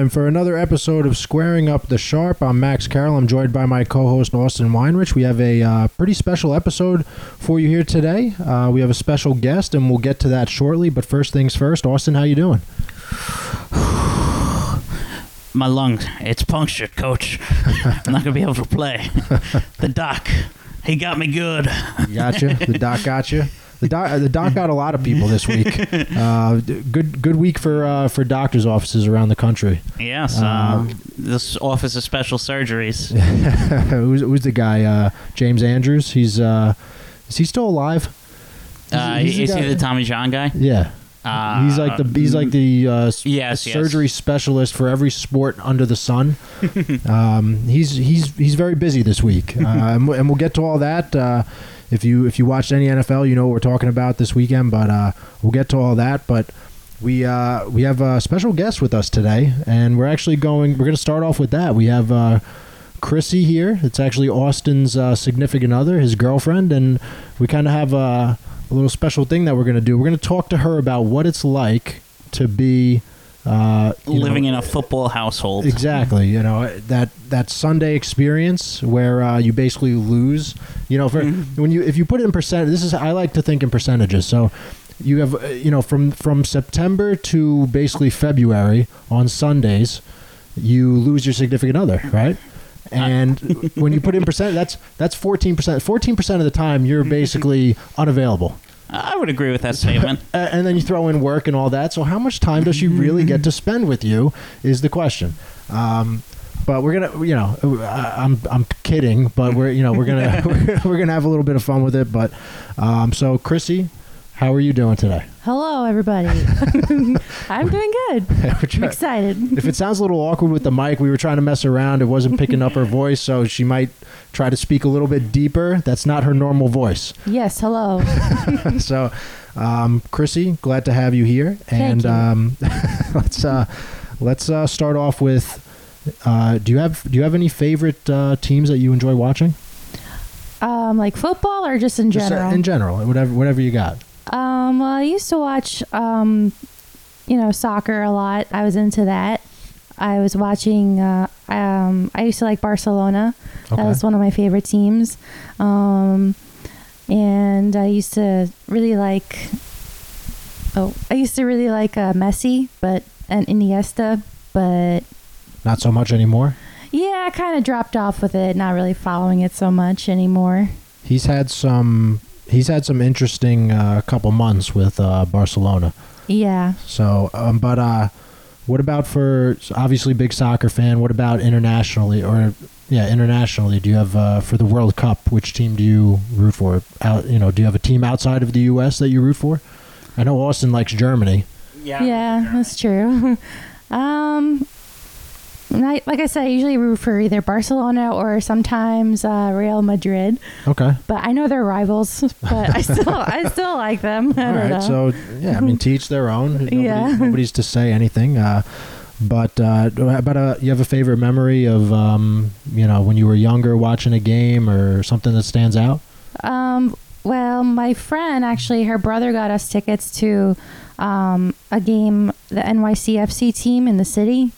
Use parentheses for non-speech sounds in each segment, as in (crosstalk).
Time for another episode of Squaring Up the Sharp. I'm Max Carroll. I'm joined by my co-host Austin Weinrich. We have a uh, pretty special episode for you here today. Uh, we have a special guest, and we'll get to that shortly. But first things first, Austin, how you doing? (sighs) My lung, it's punctured, coach. (laughs) I'm not gonna be able to play. (laughs) The doc, he got me good. Gotcha. the doc got you. (laughs) The doc, the doc got a lot of people this week. (laughs) Uh, good, good week for uh, for doctors' offices around the country. Yes, Um, uh, this office of special surgeries. (laughs) who's, who's the guy? Uh, James Andrews. He's uh, is he still alive? Uh, he's the he the Tommy John guy? Yeah. Uh, he's like the he's like the uh, (laughs) Yes, yes. surgery specialist for every sport under the sun. um, he's he's he's very busy this week, uh, and, we'll, and we'll get to all that. If you if you watched any NFL, you know what we're talking about this weekend. But uh, we'll get to all that. But we uh, we have a special guest with us today, and we're actually going. We're going to start off with that. We have. Uh, Chrissy here. It's actually Austin's uh, significant other, his girlfriend, and we kind of have a, a little special thing that we're going to do. We're going to talk to her about what it's like to be uh, living know, in a football household. Exactly. You know that that Sunday experience where uh, you basically lose. You know, for when you if you put it in percent, this is I like to think in percentages. So you have uh, you know from from September to basically February on Sundays, you lose your significant other, right? And when you put in percent, that's that's fourteen percent. Fourteen percent of the time, you're (laughs) basically unavailable. I would agree with that statement. (laughs) And then you throw in work and all that. So how much time does she really get to spend with you is the question. Um, but we're gonna, you know, I- I'm I'm kidding, but we're you know (laughs) we're gonna we're gonna have a little bit of fun with it. But um, so Chrissy, how are you doing today? Hello, everybody. (laughs) I'm doing good. We're I'm excited. if it sounds a little awkward with the mic, we were trying to mess around. It wasn't picking up her voice, so she might try to speak a little bit deeper. That's not her normal voice. Yes, hello. (laughs) so, um, Chrissy, glad to have you here. and you. Um, (laughs) let's uh, let's uh, start off with. Uh, do you have do you have any favorite uh, teams that you enjoy watching? Um, like football or just in Just, uh, general? in general, whatever whatever you got. um, well, I used to watch, um, you know, soccer a lot. I was into that. I was watching. Uh, um, I used to like Barcelona. Okay. That was one of my favorite teams. Um, and I used to really like. Oh, I used to really like uh, Messi, but and Iniesta, but Not so much anymore. Yeah, I kind of dropped off with it, not really following it so much anymore. He's had some. He's had some interesting uh, couple months with uh, Barcelona. Yeah. So, um, but uh, what about for obviously big soccer fan? What about internationally or yeah, internationally? Do you have uh, for the World Cup? Which team do you root for? Out, you know, do you have a team outside of the U.S. that you root for? I know Austin likes Germany. Yeah, yeah, that's true. (laughs) um, and I, like I said, I usually root for either Barcelona or sometimes uh, Real Madrid. Okay, But I know they're rivals, (laughs) but I still I (laughs) still like them. I all know. So yeah, I mean, teach their own. Nobody, Yeah. nobody's to say anything. Uh, but uh, about a, you have a favorite memory of um, you know when you were younger watching a game or something that stands out? Um, well, my friend actually, her brother got us tickets to um, a game, the NYCFC team in the city.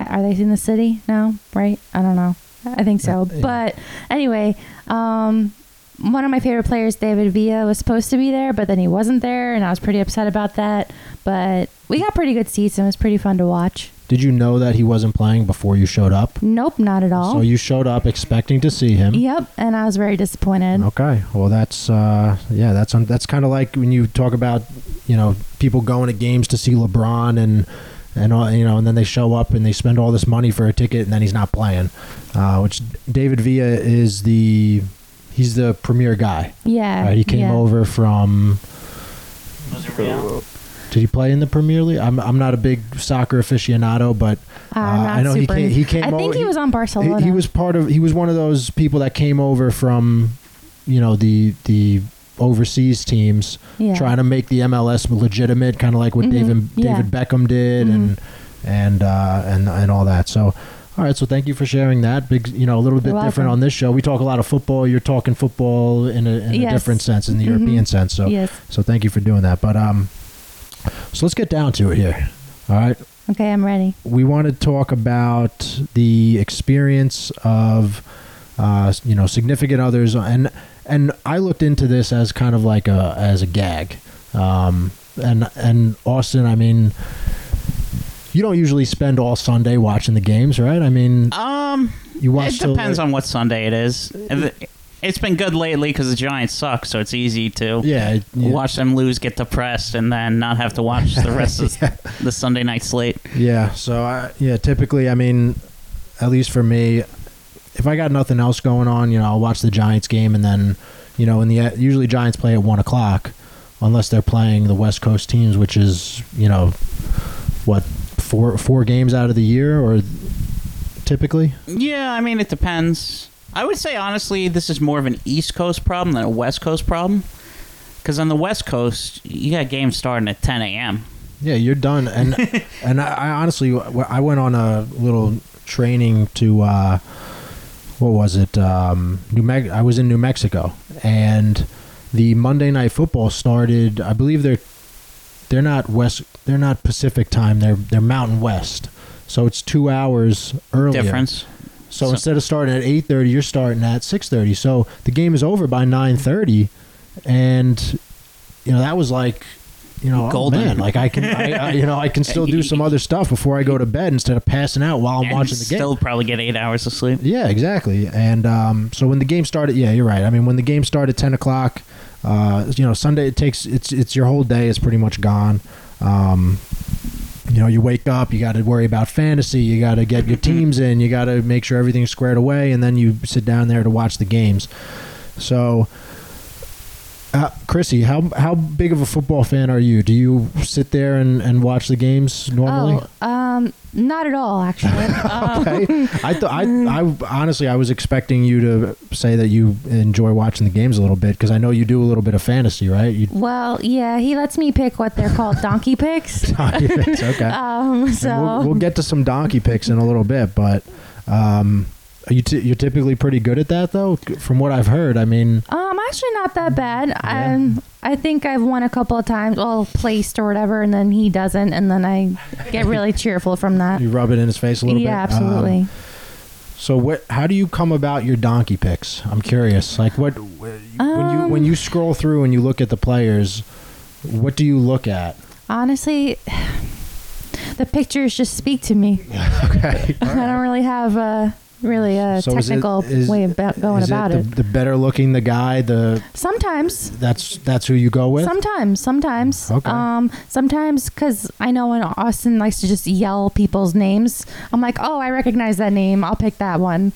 Are they in the city now? Right? I don't know. I think so. Yeah. But anyway, um, one of my favorite players, David Villa, was supposed to be there, but then he wasn't there, and I was pretty upset about that. But we got pretty good seats, and it was pretty fun to watch. Did you know that he wasn't playing before you showed up? Nope, not at all. So you showed up expecting to see him. yep, and I was very disappointed. Okay. Well, that's uh, yeah, that's that's kind of like when you talk about you know people going to games to see LeBron and and all, you know, and then they show up and they spend all this money for a ticket and then he's not playing. Uh, which David Villa is the he's the premier guy. Yeah. Right? He came yeah. over from. Was it real? Did he play in the Premier League? I'm I'm not a big soccer aficionado, but Uh, Uh, not I know he came- he came I think over- he he- was on he, Barcelona. he was part of. He was one of those people that came over from, you know, the the overseas teams yeah. trying to make the MLS legitimate, kind of like what Mhm, David yeah. David Beckham did, and and uh, and and all that. So. All right, so thank you for sharing that. Big, you know, a little bit different on this show. We talk a lot of football. You're talking football in a, in a different sense, in the Mhm. European sense. So, yes. so thank you for doing that. But um, so let's get down to it here. All right, Okay, I'm ready. we want to talk about the experience of uh, you know significant others and and I looked into this as kind of like a as a gag um, and and Austin I mean you don't usually spend all Sunday watching the games right I mean Um, you watch it depends on what Sunday it is. It's been good lately because the Giants suck, so it's easy to yeah, yeah watch them lose, get depressed, and then not have to watch the rest of (laughs) the Sunday night slate. Yeah. So I yeah, typically I mean, at least for me, if I got nothing else going on, you know, I'll watch the Giants game and then, you know, in the usually Giants play at one o'clock, unless they're playing the West Coast teams, which is you know, what four four games out of the year or typically. Yeah, I mean, it depends. I would say, honestly, this is more of an East Coast problem than a West Coast problem. Because on the West Coast, you got games starting at 10 a.m. Yeah, you're done. And (laughs) and I, I honestly, I went on a little training to uh, what was it? Um, New Me- I was in New Mexico, and the Monday Night Football started. I believe they're they're not west. They're not Pacific time. They're they're Mountain West. So it's two hours earlier. Difference. So, So- instead of starting at eight thirty, you're starting at six thirty. So the game is over by nine thirty, and you know that was like, you know, Golden. Oh, man, like I can, I, I, you know, I can still do some other stuff before I go to bed instead of passing out while I'm and watching the game. still probably get eight hours of sleep. Yeah, exactly. And um, so when the game started, yeah, you're right. I mean, when the game started ten o'clock, uh, you know, Sunday it takes it's it's your whole day is pretty much gone. Um, you know, you wake up, you got to worry about fantasy, you got to get your (laughs) teams in, you got to make sure everything's squared away, and then you sit down there to watch the games. So. Uh, Chrissy, how how big of a football fan are you? Do you sit there and, and watch the games normally? Oh, um, not at all, actually. (laughs) um, okay. I thought I, I honestly I was expecting you to say that you enjoy watching the games a little bit because I know you do a little bit of fantasy, right? You, well, yeah, he lets me pick what they're called donkey picks. (laughs) donkey picks, okay. (laughs) Um, so we'll, we'll get to some donkey picks in a little bit, but um, are you t- you're typically pretty good at that though. From what I've heard, I mean, Um, I'm actually not that bad. Um, I think I've won a couple of times, well, placed or whatever, and then he doesn't, and then I get really (laughs) cheerful from that. you rub it in his face a little yeah, bit. Yeah, absolutely. Um, so what? How do you come about your donkey picks? I'm curious. Like what when you Um, when you scroll through and you look at the players, what do you look at? Honestly, (sighs) the pictures just speak to me. (laughs) Okay. (laughs) I don't really have a really a So technical is- way about going Is about it, it. the, the better looking the guy, the Sometimes, that's that's who you go with. sometimes, sometimes. Okay. Um, sometimes because I know when Austin likes to just yell people's names, I'm like, oh, I recognize that name. I'll pick that one.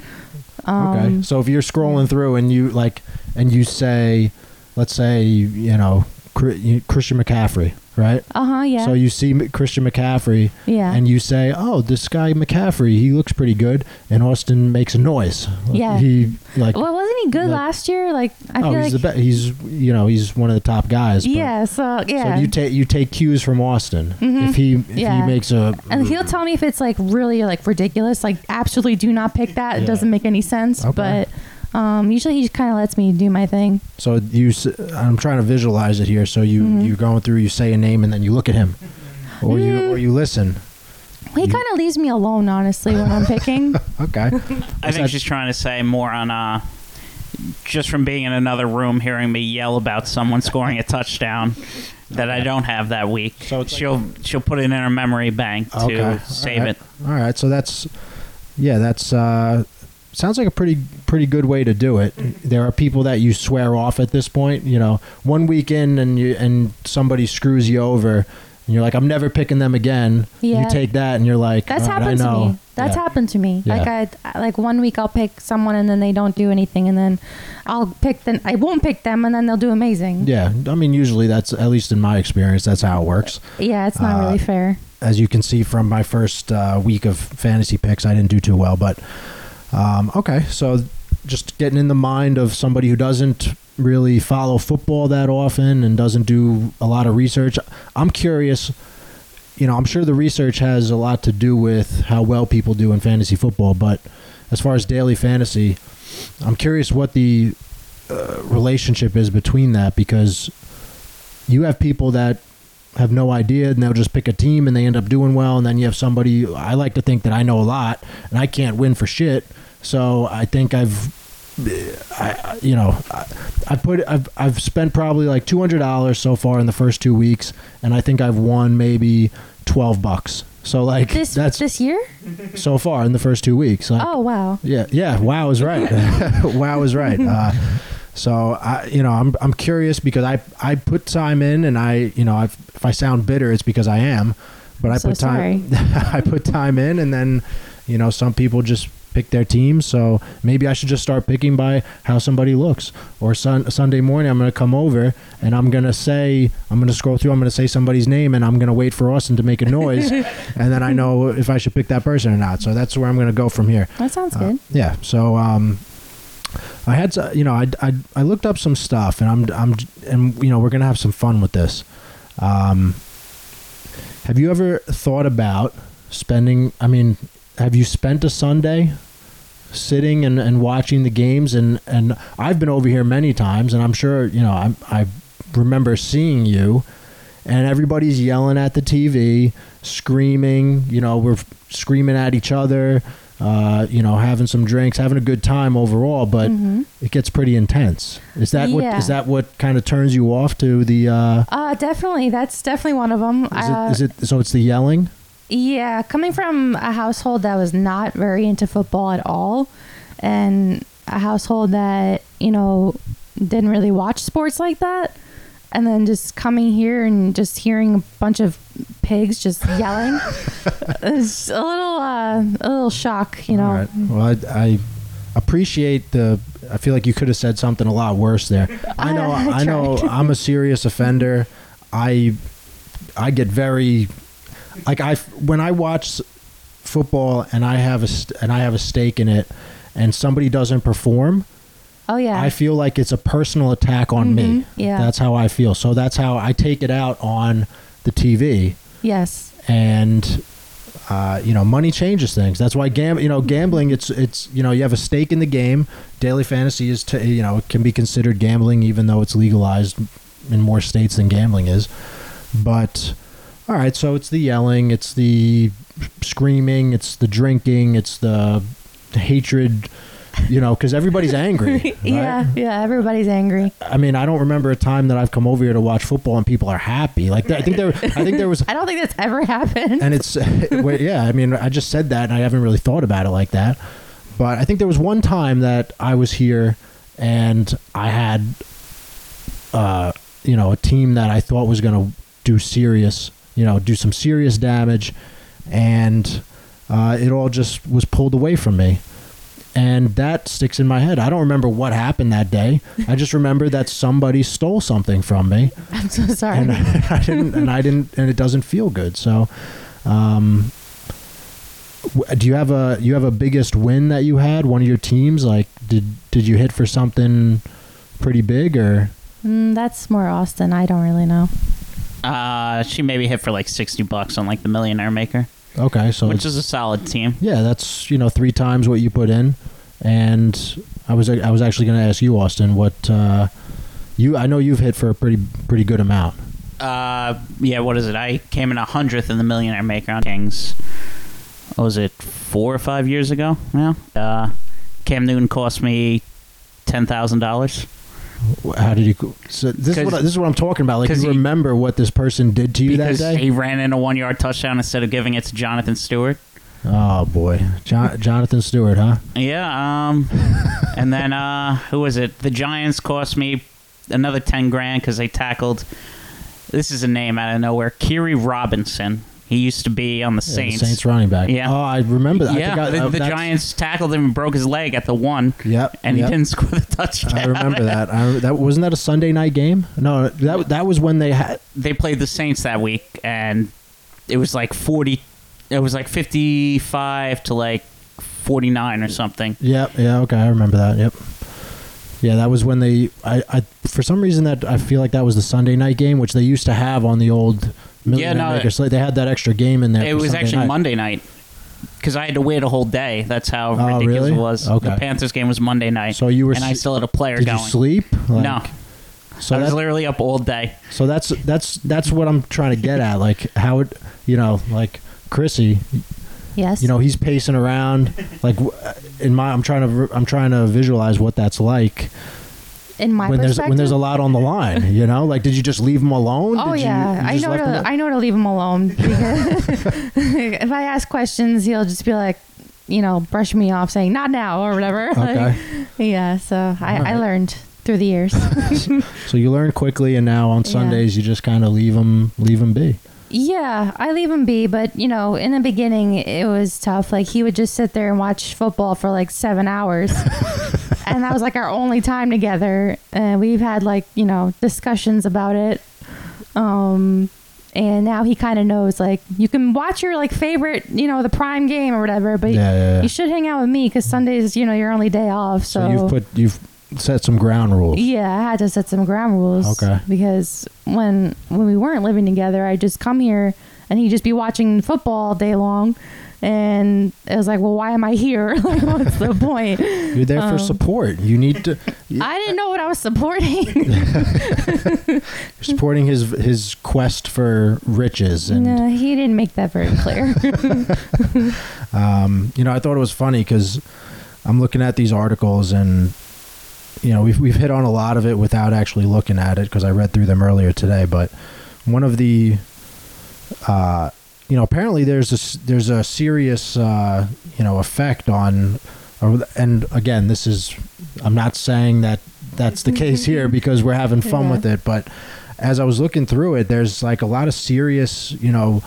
Um, okay. So if you're scrolling through and you like and you say, let's say you know Christian McCaffrey, right? Uh huh. Yeah. So you see Christian McCaffrey yeah. and you say, "Oh, this guy McCaffrey, he looks pretty good." And Austin makes a noise. Yeah. He like well, wasn't he good like- last year? Like I oh, feel he's like the best. He's you know he's one of the top guys. but- yeah. So yeah. So you take you take cues from Austin. Mhm. If he if Yeah. he makes a and he'll tell me if it's like really like ridiculous. Like absolutely do not pick that. It Yeah. doesn't make any sense. Okay. But um, usually he just kind of lets me do my thing. So you, s- I'm trying to visualize it here. So you Mhm. you going through, you say a name, and then you look at him, or you Mm. or you listen. He You- kind of leaves me alone, honestly, when I'm picking. (laughs) Okay. I think that- she's trying to say more on uh, just from being in another room, hearing me yell about someone scoring a touchdown that I don't have that week. So it's she'll she'll put it in her memory bank to Okay. save All right. it. All right. So that's yeah. That's uh, sounds like a pretty pretty good way to do it. There are people that you swear off at this point. You know, one week in and you and somebody screws you over. And you're like, I'm never picking them again. Yeah. You take that and you're like, That's "All right, happened to me. That's Yeah. happened to me. Yeah. Like I I- like one week I'll pick someone and then they don't do anything, and then I'll pick them. I won't pick them, and then they'll do amazing. Yeah, I mean, usually that's at least in my experience, that's how it works. Yeah, it's not Uh, really fair. as you can see from my first uh, week of fantasy picks, I didn't do too well. But um, okay, so just getting in the mind of somebody who doesn't really follow football that often and doesn't do a lot of research. I'm curious. You know, I'm sure the research has a lot to do with how well people do in fantasy football. But as far as daily fantasy, I'm curious what the uh, relationship is between that because you have people that have no idea, and they'll just pick a team and they end up doing well, and then you have somebody. I like to think that I know a lot, and I can't win for shit. So I think I've, I you know, I, I put I've I've spent probably like two hundred dollars so far in the first two weeks, and I think I've won maybe twelve bucks. So like This that's this year? so far in the first two weeks. Like, Oh wow. yeah, yeah. Wow is right. (laughs) wow is right. Uh, so I, you know, I'm I'm curious because I I put time in, and I, you know, i if I sound bitter, it's because I am. But I So put time. (laughs) I put time in, and then, you know, some people just pick their team. So maybe I should just start picking by how somebody looks. Or sun, Sunday morning, I'm going to come over and I'm going to say, I'm going to scroll through, I'm going to say somebody's name, and I'm going to wait for Austin to make a noise, (laughs) and then I know if I should pick that person or not. So that's where I'm going to go from here. That sounds Uh, good. yeah. So um, I had to, you know, I, I I looked up some stuff, and I'm I'm and you know we're gonna have some fun with this. Um, have you ever thought about spending? I mean, have you spent a Sunday? sitting and, and watching the games and, and I've been over here many times and I'm sure you know I, I remember seeing you and everybody's yelling at the TV screaming you know we're screaming at each other uh, you know having some drinks having a good time overall but Mhm. it gets pretty intense is that what Yeah. is that what kind of turns you off to the uh, Uh, definitely. That's definitely one of them. is, uh, it, is it so it's the yelling Yeah, coming from a household that was not very into football at all, and a household that you know didn't really watch sports like that, and then just coming here and just hearing a bunch of pigs just yelling, (laughs) it's a little uh, a little shock, you know. Right. Well, I, I appreciate the. I feel like you could have said something a lot worse there. (laughs) I know. I I know. I'm a serious offender. I I get very like I when I watch football and I have a st- and I have a stake in it, and somebody doesn't perform. Oh yeah, I feel like it's a personal attack on me. Mhm. Yeah. That's how I feel. So that's how I take it out on the TV yes, and uh, you know money changes things that's why gam- you know gambling it's it's you know you have a stake in the game daily fantasy is to you know can be considered gambling even though it's legalized in more states than gambling is but all right so it's the yelling it's the screaming it's the drinking it's the hatred you know because everybody's angry (laughs) right? yeah, yeah. Everybody's angry. I mean, I don't remember a time that I've come over here to watch football and people are happy. Like I think there, I think there was (laughs) I don't think that's ever happened. and it's (laughs) yeah i mean i just said that and i haven't really thought about it like that but i think there was one time that i was here and i had uh you know a team that i thought was going to do serious you know do some serious damage and uh, it all just was pulled away from me and that sticks in my head i don't remember what happened that day i just remember that somebody stole something from me (laughs) I'm so sorry. and (laughs) I didn't, and I didn't, and it doesn't feel good. So, um, do you have a you have a biggest win that you had? One of your teams, like did did you hit for something pretty big or? Mm, that's more Austin. I don't really know. Uh, she maybe hit for like sixty bucks on like the Millionaire Maker, Okay, so which it's- is a solid team. yeah, that's you know three times what you put in, and I was I was actually going to ask you, Austin, what uh, you I know you've hit for a pretty pretty good amount. Uh, yeah, what is it? I came in a hundredth in the Millionaire Maker on Kings. What was it? Four or five years ago now. Uh, Cam Newton cost me ten thousand dollars. How did you? So this is what I- this is what I'm talking about. Like 'Cause you he- remember what this person did to you because that day? he ran in a one yard touchdown instead of giving it to Jonathan Stewart. Oh boy, John, Jonathan Stewart, huh? Yeah, um, (laughs) and then uh, who was it? The Giants cost me another ten grand because they tackled. This is a name out of nowhere. Khiry Robinson. He used to be on the Yeah, the Saints. Saints running back. Yeah. Oh, I remember that. I yeah, the, uh, the that's- Giants tackled him and broke his leg at the one, Yep. and yep. he didn't score the touchdown. I remember that. I, that wasn't that a Sunday night game? No, that that was when they had. They played the Saints that week, and it was like forty. It was like fifty-five to like forty-nine or something. Yep. Yeah. Okay, I remember that. Yep. Yeah, that was when they. I, I for some reason that I feel like that was the Sunday night game, which they used to have on the old. Millionaire no, Maker slate. They had that extra game in there. It for was Sunday actually night. Monday night because I had to wait a whole day. That's how Oh, ridiculous really? it was. Okay. The Panthers game was Monday night, So you were. and I still had a player Did going. you sleep? Like, no, So I was that- literally up all day. So that's that's that's what I'm trying to get at. (laughs) Like how it, you know, like Chrissy, Yes. you know, he's pacing around. Like in my, I'm trying to I'm trying to visualize what that's like in my when there's when there's a lot on the line. You know, like did you just leave him alone? Oh Did yeah, you I know to I know to leave him alone (laughs) because (laughs) if I ask questions, he'll just be like, you know, brush me off, saying "not now" or whatever. (laughs) Okay. yeah, so I, I learned through the years. So you learn quickly, and now on Yeah. Sundays you just kind of leave him leave him be. yeah, I leave him be, but you know, in the beginning it was tough. Like he would just sit there and watch football for like seven hours. And that was like our only time together. And we've had like, you know, discussions about it. Um and now he kind of knows like you can watch your like favorite, you know, the prime game or whatever, but Yeah, yeah, yeah. you should hang out with me because Sundays, you know, your only day off. So, So you've put you've set some ground rules. yeah, I had to set some ground rules. Okay. Because when when we weren't living together, I'd just come here and he'd just be watching football all day long. And it was like, well, why am I here? (laughs) like, what's the point? You're there for Um, support. You need to. I didn't know what I was supporting. (laughs) Supporting his his quest for riches and no, he didn't make that very clear. (laughs) um, you know I thought it was funny because I'm looking at these articles and you know we've we've hit on a lot of it without actually looking at it because I read through them earlier today. But one of the uh, you know apparently there's a there's a serious uh, you know effect on and again this is I'm not saying that that's the case here (laughs) because we're having fun Yeah. with it but as I was looking through it there's like a lot of serious you know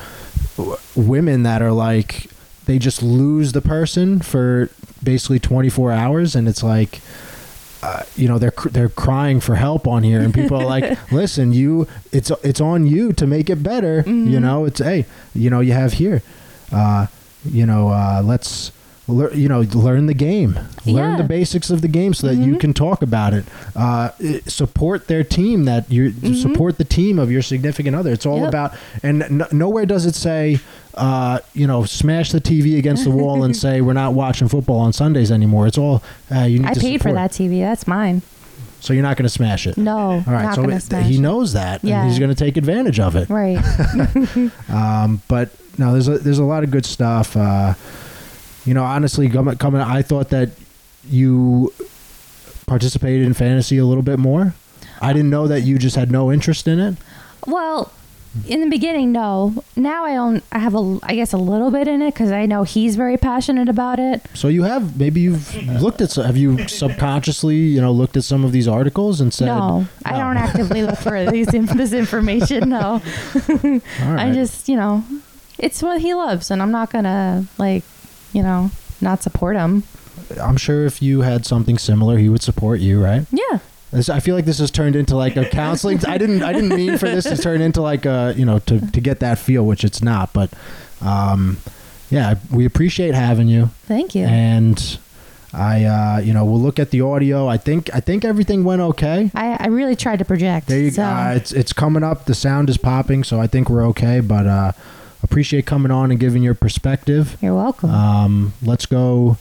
w- women that are like they just lose the person for basically 24 hours and it's like uh, you know they're they're crying for help on here and people are like (laughs) listen you it's it's on you to make it better you Mhm. know it's hey you know you have here uh you know uh let's lear- you know learn the game learn Yeah. the basics of the game so that you Mhm. can talk about it uh support their team that you Mhm. support the team of your significant other it's all Yep. about and n- nowhere does it say uh, you know, smash the TV against the wall and (laughs) say we're not watching football on Sundays anymore. It's all uh, you need I to paid for that TV. That's mine. So you're not going to smash it. No, All right. not so it- he knows that, Yeah. and he's going to take advantage of it. Right. (laughs) Um, but no, there's a, there's a lot of good stuff. Uh, you know, honestly, coming, coming, I thought that you participated in fantasy a little bit more. I didn't know that you just had no interest in it. Well, in the beginning, no. Now I don't. I have a, I guess, a little bit in it because I know he's very passionate about it. So you have maybe you've looked at some, have you subconsciously you know looked at some of these articles and said no, I No. don't actively look for (laughs) these this information. No, (laughs) right. I just, you know, it's what he loves, and I'm not gonna like, you know, not support him. I'm sure if you had something similar, he would support you, right? Yeah. This, I feel like this has turned into like a (laughs) counseling. I didn't. I didn't mean for this to turn into like a you know to to get that feel, which it's not. But um, yeah, we appreciate having you, Thank you. and I uh, you know we'll look at the audio. I think I think everything went okay. I, I really tried to project. There you so, go. Uh, it's it's coming up. The sound is popping, so I think we're okay. But uh, appreciate coming on and giving your perspective. You're welcome. Um, let's go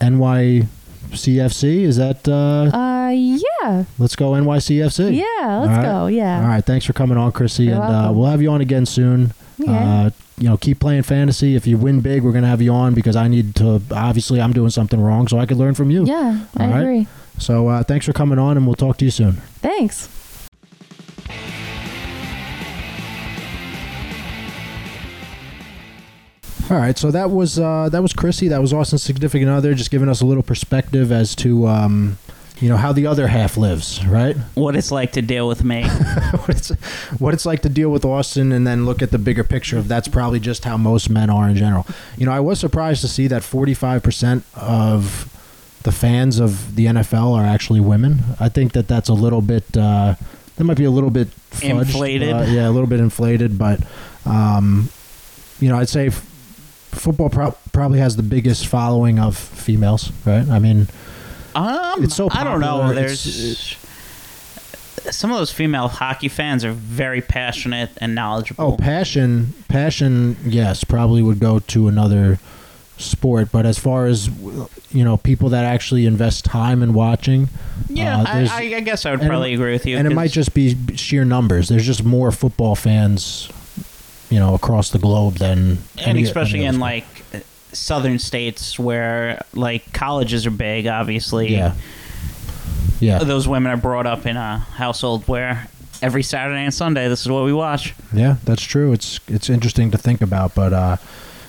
NYCFC. Is that uh, uh, yeah, let's go NYCFC? yeah. Let's right. go. Yeah. All right. Thanks for coming on, Chrissy, You're and uh, we'll have you on again soon. Okay. Uh, you know, keep playing fantasy. If you win big, we're gonna have you on because I need to. Obviously, I'm doing something wrong, so I could learn from you. yeah, I All right. agree. So uh, thanks for coming on, and we'll talk to you soon. Thanks. All right, so that was uh, that was Chrissy. That was Austin's significant other, just giving us a little perspective as to um, you know how the other half lives, right? What it's like to deal with me. (laughs) what it's what it's like to deal with Austin, and then look at the bigger picture of that's probably just how most men are in general. You know, I was surprised to see that forty five percent of the fans of the NFL are actually women. I think that that's a little bit uh, that might be a little bit fudged, Inflated. uh, yeah, a little bit inflated, but um, you know, I'd say. F- Football pro- probably has the biggest following of females, right? I mean, Um, It's so popular. I don't know. There's some of those female hockey fans are very passionate and knowledgeable. Oh, passion, passion. Yes, probably would go to another sport, but as far as you know, people that actually invest time in watching, Yeah, uh, I, I, guess I would and it- probably agree with you. and it might just be sheer numbers. There's just more football fans, you know, across the globe than and especially in like southern states where like colleges are big. Obviously, yeah, yeah, those women are brought up in a household where every Saturday and Sunday this is what we watch. yeah. That's true. It's it's interesting to think about, but uh,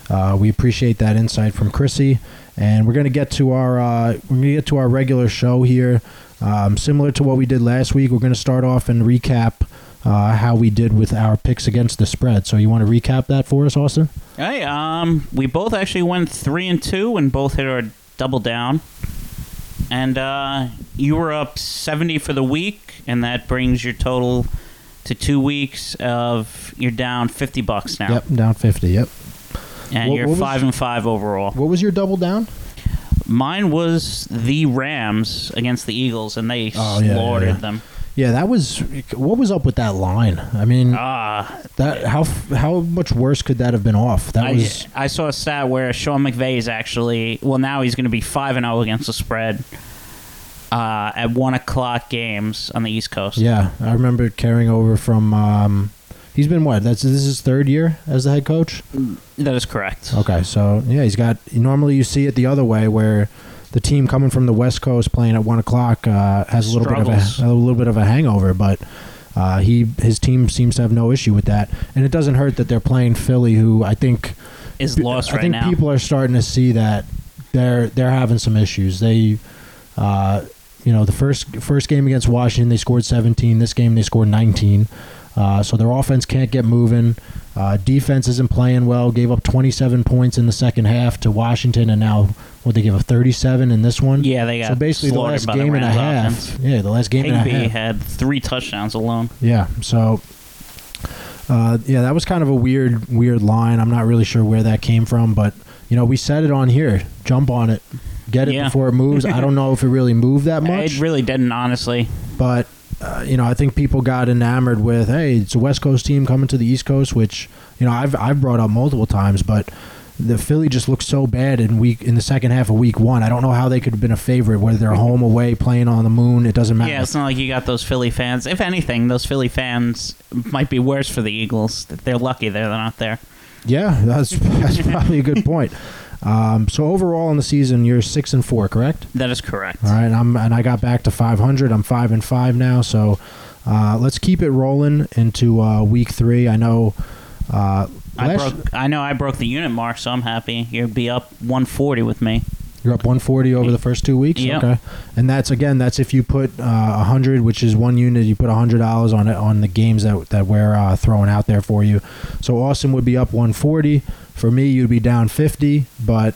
uh, we appreciate that insight from Chrissy, and we're gonna get to our uh, we're gonna get to our regular show here. Um, similar to what we did last week, we're gonna start off and recap. Uh, how we did with our picks against the spread. So you want to recap that for us, Austin? Hey, um, we both actually went three and two and both hit our double down. And uh, you were up seventy for the week, and that brings your total to two weeks of you're down fifty bucks now, Yep, down fifty. Yep. and What- you're what was- five and five overall. What was your double down? Mine was the Rams against the Eagles, and they Oh, yeah, yeah, slaughtered yeah. them. Yeah, that was what was up with that line. I mean, Ah, that how how much worse could that have been off? That I, was I saw a stat where Sean McVay is actually well now he's going to be five and zero against the spread uh, at one o'clock games on the East Coast. yeah. I remember carrying over from. Um, he's been what? That's this is his third year as the head coach. that is correct. Okay, so yeah, he's got. Normally, you see it the other way where the team coming from the West Coast playing at one o'clock uh, has a little bit of a, a little bit of a hangover, but. Uh, he his team seems to have no issue with that, and it doesn't hurt that they're playing Philly, who I think Is lost I right think now. people are starting to see that they're they're having some issues. They, uh, you know, the first first game against Washington, they scored 17. This game, they scored 19. Uh, so their offense can't get moving. Uh, defense isn't playing well. Gave up 27 points in the second half to Washington, and now what they give a 37 in this one. yeah, they got So basically, the last game the and a half. offense. Yeah, the last game and a Higbee half. had three touchdowns alone. Yeah. So, uh, yeah, that was kind of a weird, weird line. I'm not really sure where that came from, but you know, we said it on here. Jump on it, get it Yeah. before it moves. I don't know if it really moved that (laughs) much, It really didn't, honestly. but uh, you know, I think people got enamored with, hey, it's a West Coast team coming to the East Coast, which you know I've I've brought up multiple times, but. The Philly just looked so bad in week in the second half of week one. I don't know how they could have been a favorite, whether they're home, away, playing on the moon. It doesn't matter. Yeah, it's not like you got those Philly fans. If anything, those Philly fans might be worse for the Eagles. They're lucky they're not there. Yeah, that's that's (laughs) probably a good point. Um, so overall in the season, you're six and four, correct? That is correct. All right, and I'm and I got back to 500. I'm five and five now. So uh, let's keep it rolling into uh, week three. I know. Uh, I last- broke. I know I broke the unit mark, so I'm happy. You'll be up 140 with me. You're up 140 over the first two weeks. Yep. Okay, and that's again that's if you put uh, 100, which is one unit. You put 100 dollars on it on the games that that we're uh, throwing out there for you. So Austin would be up 140. For me, you'd be down 50. But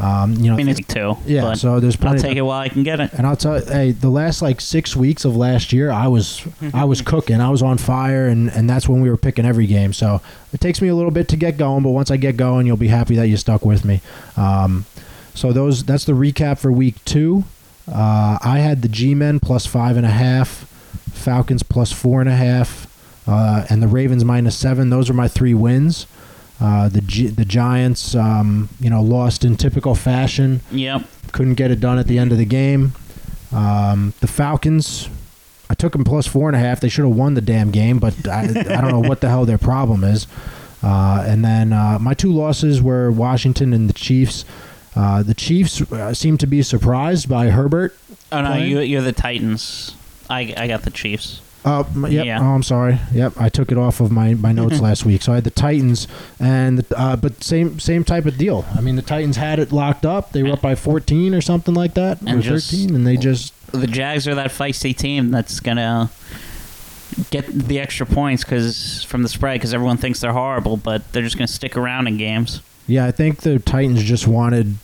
um, you know, I mean, it's two. yeah. So there's plenty. I'll take it while I can get it. And I'll tell you, hey, the last like six weeks of last year, I was I was (laughs) cooking. I was on fire, and and that's when we were picking every game. So it takes me a little bit to get going, but once I get going, you'll be happy that you stuck with me. Um, so those that's the recap for week two. Uh, I had the G-men plus five and a half, Falcons plus four and a half, uh, and the Ravens minus seven. Those are my three wins. Uh, the G- the Giants, um, you know, lost in typical fashion Yep. couldn't get it done at the end of the game. Um, the Falcons, I took them plus four and a half. They should have won the damn game, but I, I don't know what the hell their problem is. Uh, and then uh, my two losses were Washington and the Chiefs. Uh, the Chiefs uh, seem to be surprised by Herbert. Oh no, Playing? you you're the Titans. I I got the Chiefs. Uh, yep. Yeah. Oh, I'm sorry. Yep, I took it off of my, my notes last week. So I had the Titans, and uh, but same same type of deal. I mean, the Titans had it locked up. They were up by 14 or something like that, And or just- 13, and they just The Jags are that feisty team that's gonna get the extra points because from the spread because everyone thinks they're horrible, but they're just gonna stick around in games. Yeah, I think the Titans just wanted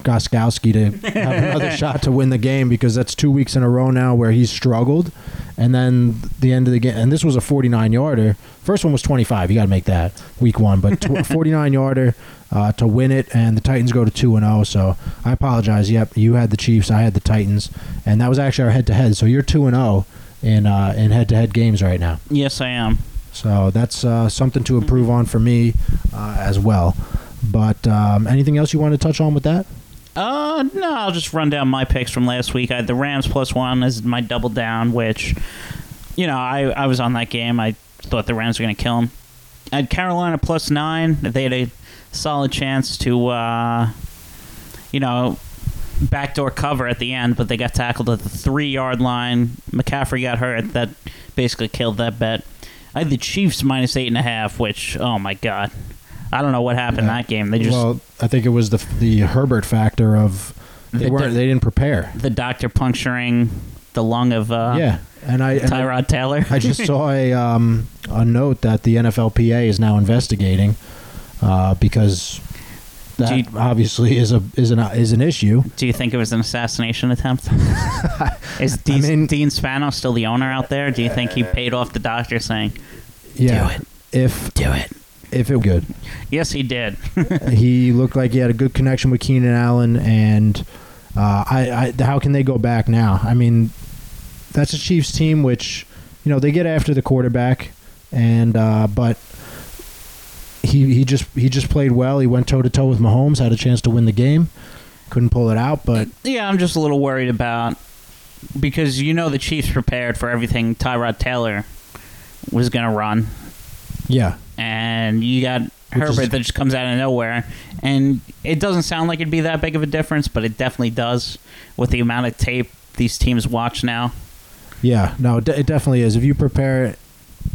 Gostkowski to have (laughs) another shot to win the game because that's two weeks in a row now where he's struggled. And then the end of the game, and this was a 49 yarder. First one was 25. You got to make that week one, but tw- (laughs) 49 yarder uh, to win it, and the Titans go to 2 and 0. So I apologize. Yep, you had the Chiefs, I had the Titans, and that was actually our head to head. So you're 2 and 0 in uh, in head to head games right now. Yes, I am. So that's uh, something to improve on for me uh, as well. But um, anything else you want to touch on with that? Uh, no, I'll just run down my picks from last week. I had the Rams plus one as my double down, which, you know, I, I was on that game. I thought the Rams were going to kill them. I had Carolina plus nine. They had a solid chance to, uh, you know, backdoor cover at the end, but they got tackled at the three yard line. McCaffrey got hurt. That basically killed that bet. I had the Chiefs minus eight and a half, which, oh my God. I don't know what happened in Yeah. that game. They just, well, I think it was the the Herbert factor of they The- weren't they didn't prepare. the doctor puncturing the lung of uh, yeah, and I and I- Tyrod Taylor. I just (laughs) saw a um, a note that the NFLPA is now investigating uh, because that you- obviously is a is an is an issue. Do you think it was an assassination attempt? (laughs) Is Dean, mean- Dean Spano still the owner out there? Do you think he paid off the doctor saying, Yeah, it. if "Do it"? If it was good, Yes, he did. (laughs) (laughs) he looked like he had a good connection with Keenan Allen, and uh, I, I how can they go back now? I mean, that's a Chiefs team which you know they get after the quarterback, and uh, but. He, he just he just played well. He went toe to toe with Mahomes, had a chance to win the game, couldn't pull it out. But yeah, I'm just a little worried about because you know the Chiefs prepared for everything Tyrod Taylor was going to run, yeah, and you got Herbert is- that just comes out of nowhere, and it doesn't sound like it'd be that big of a difference, but it definitely does with the amount of tape these teams watch now. Yeah, no, it de- it definitely is. If you prepare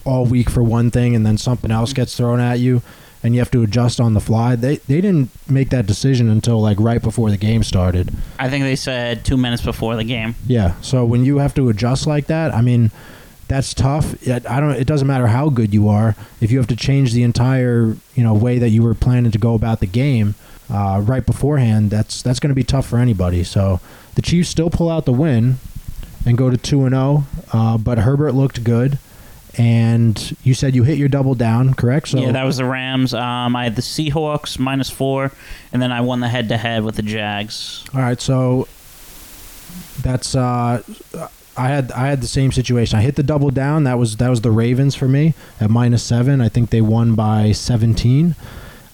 all week for one thing and then something else gets thrown at you, and you have to adjust on the fly, they they didn't make that decision until like right before the game started. I think they said two minutes before the game. Yeah, so when you have to adjust like that, I mean, that's tough. It, I don't. It doesn't matter how good you are if you have to change the entire you know way that you were planning to go about the game uh, right beforehand. That's that's going to be tough for anybody. So the Chiefs still pull out the win and go to two and zero. Uh, but Herbert looked good, and you said you hit your double down, correct? So yeah, that was the Rams. Um, I had the Seahawks minus four, and then I won the head to head with the Jags. All right, so that's uh I had I had the same situation. I hit the double down. That was that was the Ravens for me at minus seven. I think they won by seventeen.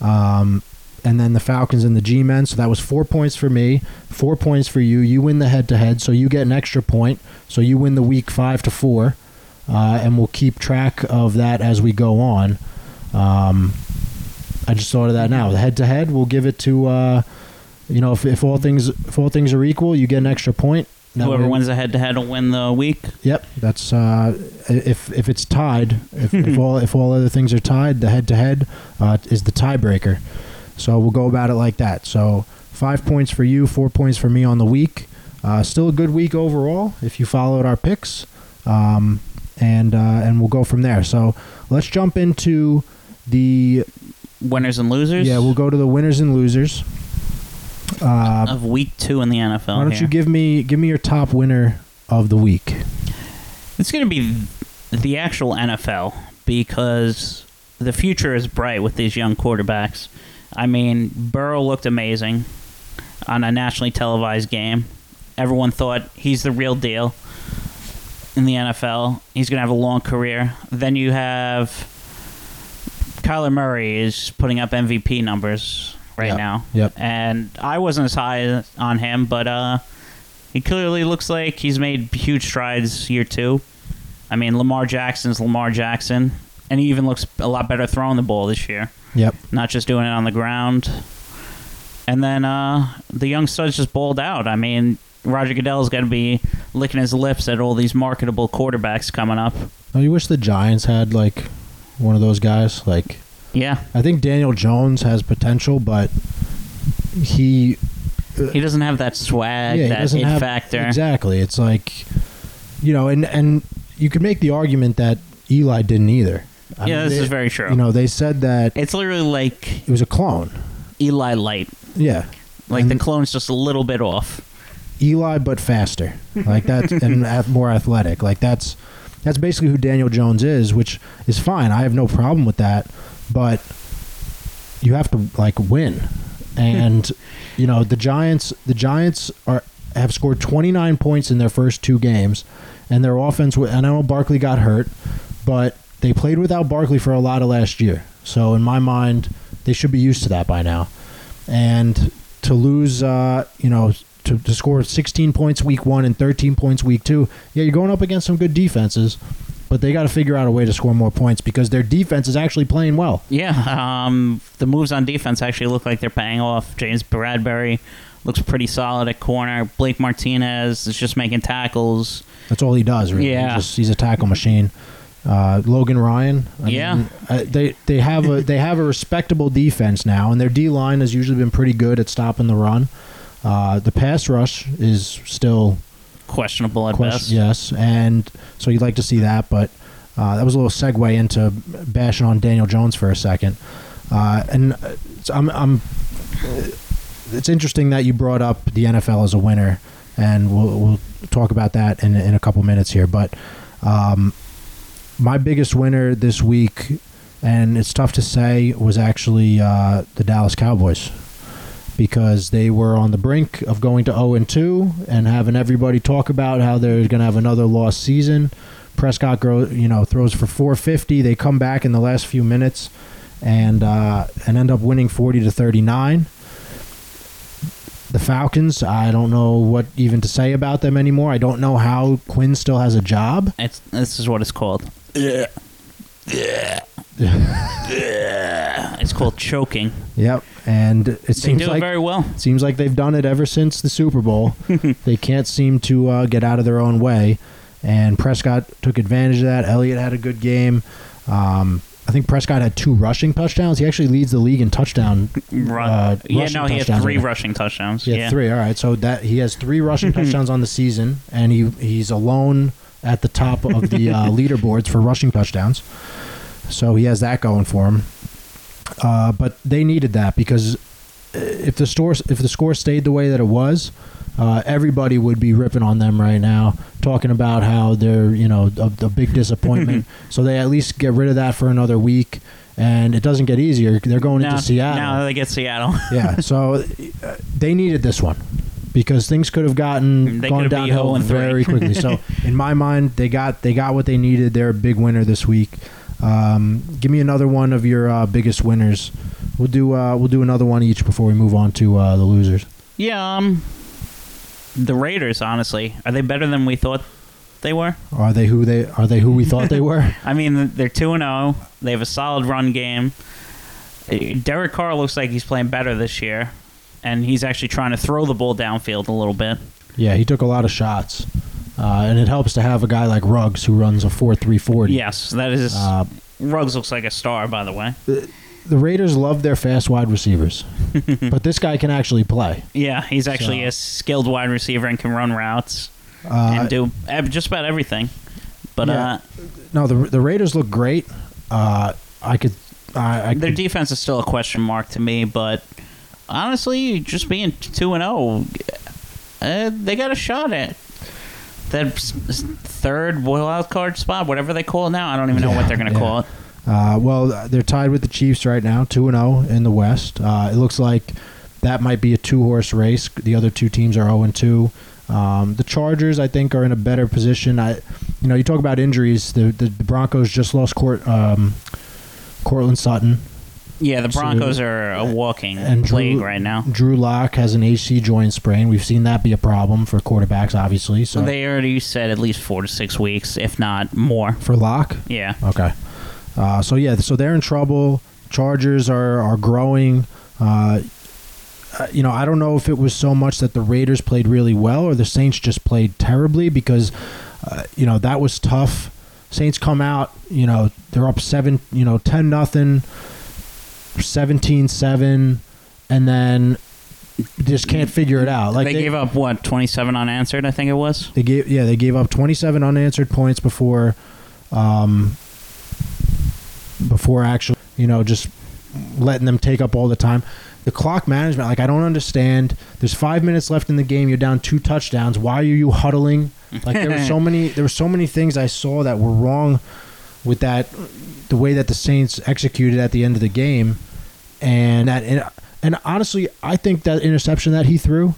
Um, and then the Falcons and the G-men. So that was four points for me, four points for you. You win the head-to-head, so you get an extra point. So you win the week five to four, uh, and we'll keep track of that as we go on. Um, I just thought of that now. The head-to-head, we'll give it to. Uh, you know, if, if all things if all things are equal, you get an extra point. That Whoever wins the head to head will win the week. Yep, that's uh, if if it's tied, if, (laughs) if all if all other things are tied, the head to head is the tiebreaker. So we'll go about it like that. So five points for you, four points for me on the week. Uh, still a good week overall if you followed our picks, um, and uh, and we'll go from there. So let's jump into the Winners and losers. yeah. We'll go to the winners and losers. Uh, of week two in the NFL. why don't here. you give me give me your top winner of the week? It's going to be the actual NFL because the future is bright with these young quarterbacks. I mean, Burrow looked amazing on a nationally televised game. Everyone thought he's the real deal in the NFL. He's going to have a long career. Then you have Kyler Murray is putting up MVP numbers right Yep. now. Yep. And I wasn't as high on him, but uh, he clearly looks like he's made huge strides year two. I mean, Lamar Jackson's Lamar Jackson, and he even looks a lot better throwing the ball this year, Yep. not just doing it on the ground. And then uh, the young studs just balled out. I mean, Roger Goodell's got to be licking his lips at all these marketable quarterbacks coming up. Oh, you wish the Giants had like one of those guys. Like Yeah, I think Daniel Jones has potential, but he uh, he doesn't have that swag, yeah, he that doesn't it have factor. exactly. It's like you know, and and you could make the argument that Eli didn't either. I yeah, mean, this they- is very true. You know, they said that it's literally like it was a clone. Eli Light. Yeah, Like the clone's just a little bit off. Eli, but faster. Like that, (laughs) and more athletic. Like that's that's basically who Daniel Jones is, which is fine. I have no problem with that, but you have to like win, and (laughs) you know the Giants. The Giants are have scored 29 points in their first two games, and their offense. I know Barkley got hurt, but they played without Barkley for a lot of last year. So in my mind, they should be used to that by now. And to lose, uh, you know, to, to score 16 points week one and 13 points week two, yeah, you're going up against some good defenses, but they got to figure out a way to score more points because their defense is actually playing well. Yeah, um, the moves on defense actually look like they're paying off. James Bradberry looks pretty solid at corner. Blake Martinez is just making tackles. That's all he does, really. Yeah. He's, just, he's a tackle machine. Uh, Logan Ryan. I Yeah. mean, uh, they they have a they have a respectable defense now, and their D line has usually been pretty good at stopping the run. Uh, the pass rush is still Questionable at question, best. yes, and so you'd like to see that, but uh, that was a little segue into bashing on Daniel Jones for a second, uh, and uh, it's- I'm I'm. It's interesting that you brought up the NFL as a winner, and we'll we'll talk about that in in a couple minutes here, but. Um, my biggest winner this week, and it's tough to say, was actually uh, the Dallas Cowboys because they were on the brink of going to 0 and 2 and having everybody talk about how they're going to have another lost season. Prescott grow, you know, throws for 450. They come back in the last few minutes and uh, and end up winning 40 to 39. The Falcons, I don't know what even to say about them anymore. I don't know how Quinn still has a job. It's, this is what it's called. It's called choking. Yep, and it They seems do it like very well. Seems like they've done it ever since the Super Bowl. (laughs) they can't seem to uh, get out of their own way. And Prescott took advantage of that. Elliott had a good game. Um, I think Prescott had two rushing touchdowns. He actually leads the league in touchdown. Run. uh, yeah, no, he had three right rushing touchdowns. He had yeah. three. All right, so that he has three rushing (laughs) touchdowns on the season, and he he's alone at the top of the uh, (laughs) leaderboards for rushing touchdowns. So he has that going for him. Uh, but they needed that because uh, if the store if the score stayed the way that it was, uh, everybody would be ripping on them right now, talking about how they're you know a, a big disappointment. (laughs) so they at least get rid of that for another week, and it doesn't get easier. They're going Now, into Seattle now they get Seattle. yeah, so (laughs) uh, they needed this one because things could have gotten They gone could have beat downhill 0 and three. very quickly. So (laughs) in my mind, they got they got what they needed. They're a big winner this week. Um, give me another one of your uh, biggest winners. We'll do uh, we'll do another one each before we move on to uh, the losers. yeah, um, the Raiders, honestly, are they better than we thought they were? Are they who they are they who we thought they (laughs) were? I mean, they're 2 and 0. They have a solid run game. Uh, Derek Carr looks like he's playing better this year, and he's actually trying to throw the ball downfield a little bit. Yeah, he took a lot of shots, uh, and it helps to have a guy like Ruggs who runs a four three forty. Yes, that is. Uh, Ruggs looks like a star, by the way. the Raiders love their fast wide receivers, (laughs) but this guy can actually play. Yeah, he's actually So- a skilled wide receiver and can run routes Uh, and do just about everything. But Yeah. uh, No, the the Raiders look great. Uh, I could, I, I their could, defense is still a question mark to me. But honestly, just being two and zero, uh, they got a shot at that third wild card spot, whatever they call it now. I don't even know Yeah, what they're going to yeah. call it. uh, well, they're tied with the Chiefs right now, two and zero in the West. Uh, it looks like that might be a two horse race. The other two teams are zero and two. Um, the Chargers, I think, are in a better position. I, you know, you talk about injuries. The the, the Broncos just lost Court, um, Courtland Sutton. Yeah, the Broncos are a walking and plague Drew- right now. Drew Lock has an AC joint sprain. We've seen that be a problem for quarterbacks, obviously. So They already said at least four to six weeks, if not more. for Lock, Yeah. Okay. Uh, so yeah, so they're in trouble. Chargers are are growing. Uh, uh, you know, I don't know if it was so much that the Raiders played really well or the Saints just played terribly because, uh, you know, that was tough. Saints come out, you know, they're up seven, you know, ten nothing, 17-7, and then just can't figure it out. Like they, gave up what twenty seven unanswered, I think it was. they gave yeah they gave up 27 unanswered points before um before actually you know just letting them take up all the time. The clock management like i don't understand. There's five minutes left in the game. You're down two touchdowns. Why are you huddling? Like there were so (laughs) many there were so many things i saw that were wrong with that the way that the saints executed at the end of the game and that and, and honestly i think that interception that he threw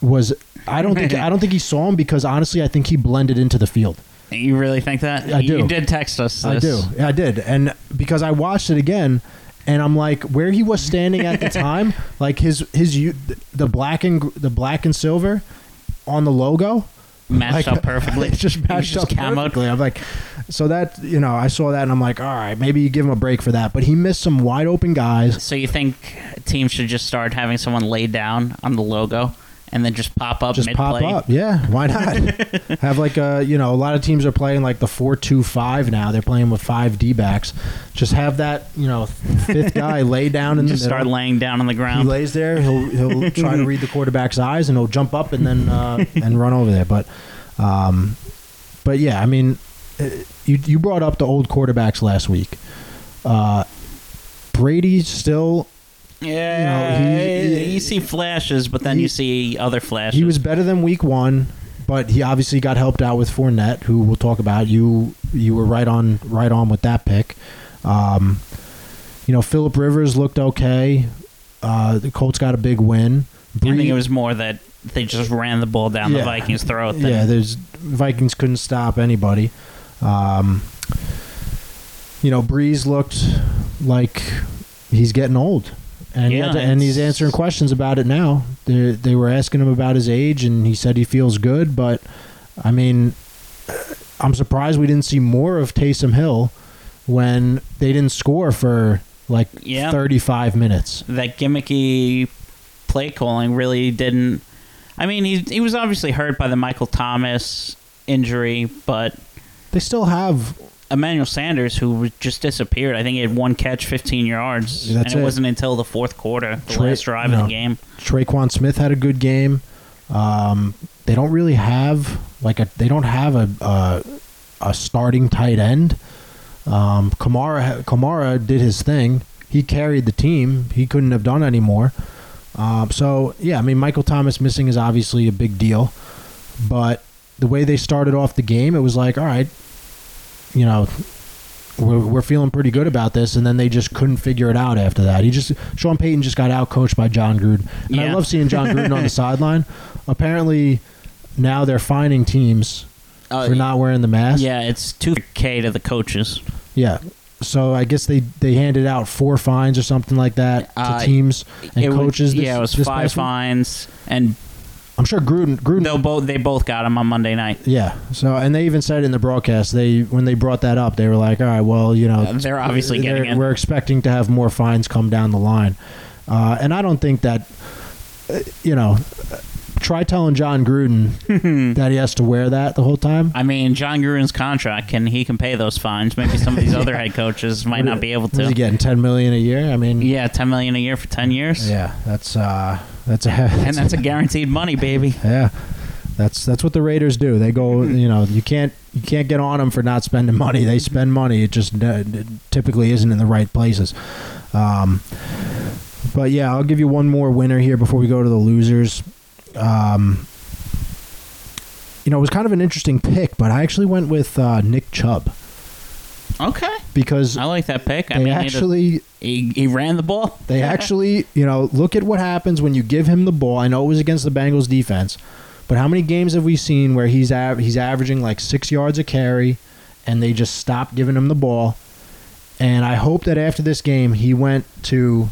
was I don't think (laughs) I don't think he saw him because honestly I think he blended into the field. You really think that? I do. You did text us. This. I do. Yeah, I did. And because I watched it again and I'm like, where he was standing at the (laughs) time, like his his the black and the black and silver on the logo Matched like, up perfectly. (laughs) it just matched just up camoed. perfectly. I'm like, so that you know, I saw that and I'm like, all right, maybe you give him a break for that. But he missed some wide open guys. So you think teams should just start having someone lay down on the logo and then just pop up Just mid pop up, yeah. Why not? (laughs) Have like a you know, a lot of teams are playing like the four two five now. They're playing with five D backs. Just have that you know fifth (laughs) guy lay down and Just the start laying down on the ground. He lays there. He'll he'll (laughs) try to read the quarterback's eyes and he'll jump up and then uh, and run over there. But um, but yeah, I mean, you you brought up the old quarterbacks last week. Uh, Brady still Yeah, You know, he- you see flashes, but then he- you see other flashes. he was better than week one, but he obviously got helped out with Fournette, who we'll talk about. You you were right on right on with that pick. Um, you know, Philip Rivers looked okay. Uh, the Colts got a big win. I think it was more that they just ran the ball down the Vikings' throat. than- Yeah, there's Vikings couldn't stop anybody. Um, you know, Brees looked like he's getting old, and he Yeah, to- and he's answering questions about it now. They they were asking him about his age, and he said he feels good. But I mean, I'm surprised we didn't see more of Taysom Hill when they didn't score for like Yeah. 35 minutes. that gimmicky play calling really didn't. I mean, he he was obviously hurt by the Michael Thomas injury, but They still have Emmanuel Sanders, who just disappeared, I think he had one catch, 15 yards, That's and it, it. wasn't until the fourth quarter, the Trey- last drive no. of the game. Tre'Quan Smith had a good game. Um, they don't really have like a they don't have a a, a starting tight end. Um, Kamara Kamara did his thing. He carried the team. He couldn't have done any more. Um, so yeah, I mean Michael Thomas missing is obviously a big deal, but the way they started off the game, it was like all right, you know. We're, we're feeling pretty good about this, and then they just couldn't figure it out after that. He just Sean Payton just got out coached by Jon Gruden, and I love seeing Jon Gruden on the (laughs) sideline. Apparently, now they're fining teams for not wearing the mask. Uh, Yeah, it's 2K to the coaches. Yeah. So I guess they, they handed out four fines or something like that to Uh, teams and It was- coaches. This, yeah, it was five past week. fines, and I'm sure Gruden Gruden. they both they both got him on Monday night. Yeah. So and they even said in the broadcast they when they brought that up they were like, all right, well you know Uh, they're obviously getting they're- it. We're expecting to have more fines come down the line, uh, and I don't think that uh, you know. Try telling Jon Gruden (laughs) that he has to wear that the whole time. I mean, Jon Gruden's contract can he can pay those fines. Maybe some of these (laughs) other head coaches might not be able What is he getting? Ten million a year? I mean, Yeah, ten million a year for ten years, yeah, that's uh, that's a (laughs) and that's a guaranteed money, baby. Yeah, that's that's what the Raiders do. They go, you know, you can't you can't get on them for not spending money. They spend money. It just uh, typically isn't in the right places. Um, but yeah, I'll give you one more winner here before we go to the losers. Um, you know, it was kind of an interesting pick, but I actually went with uh, Nick Chubb Okay, because I like that pick. I they mean, actually he, he ran the ball. (laughs) They actually, you know, look at what happens when you give him the ball. I know it was against the Bengals defense, but how many games have we seen where he's av- he's averaging like six yards a carry, and they just stop giving him the ball? And I hope that after this game, he went to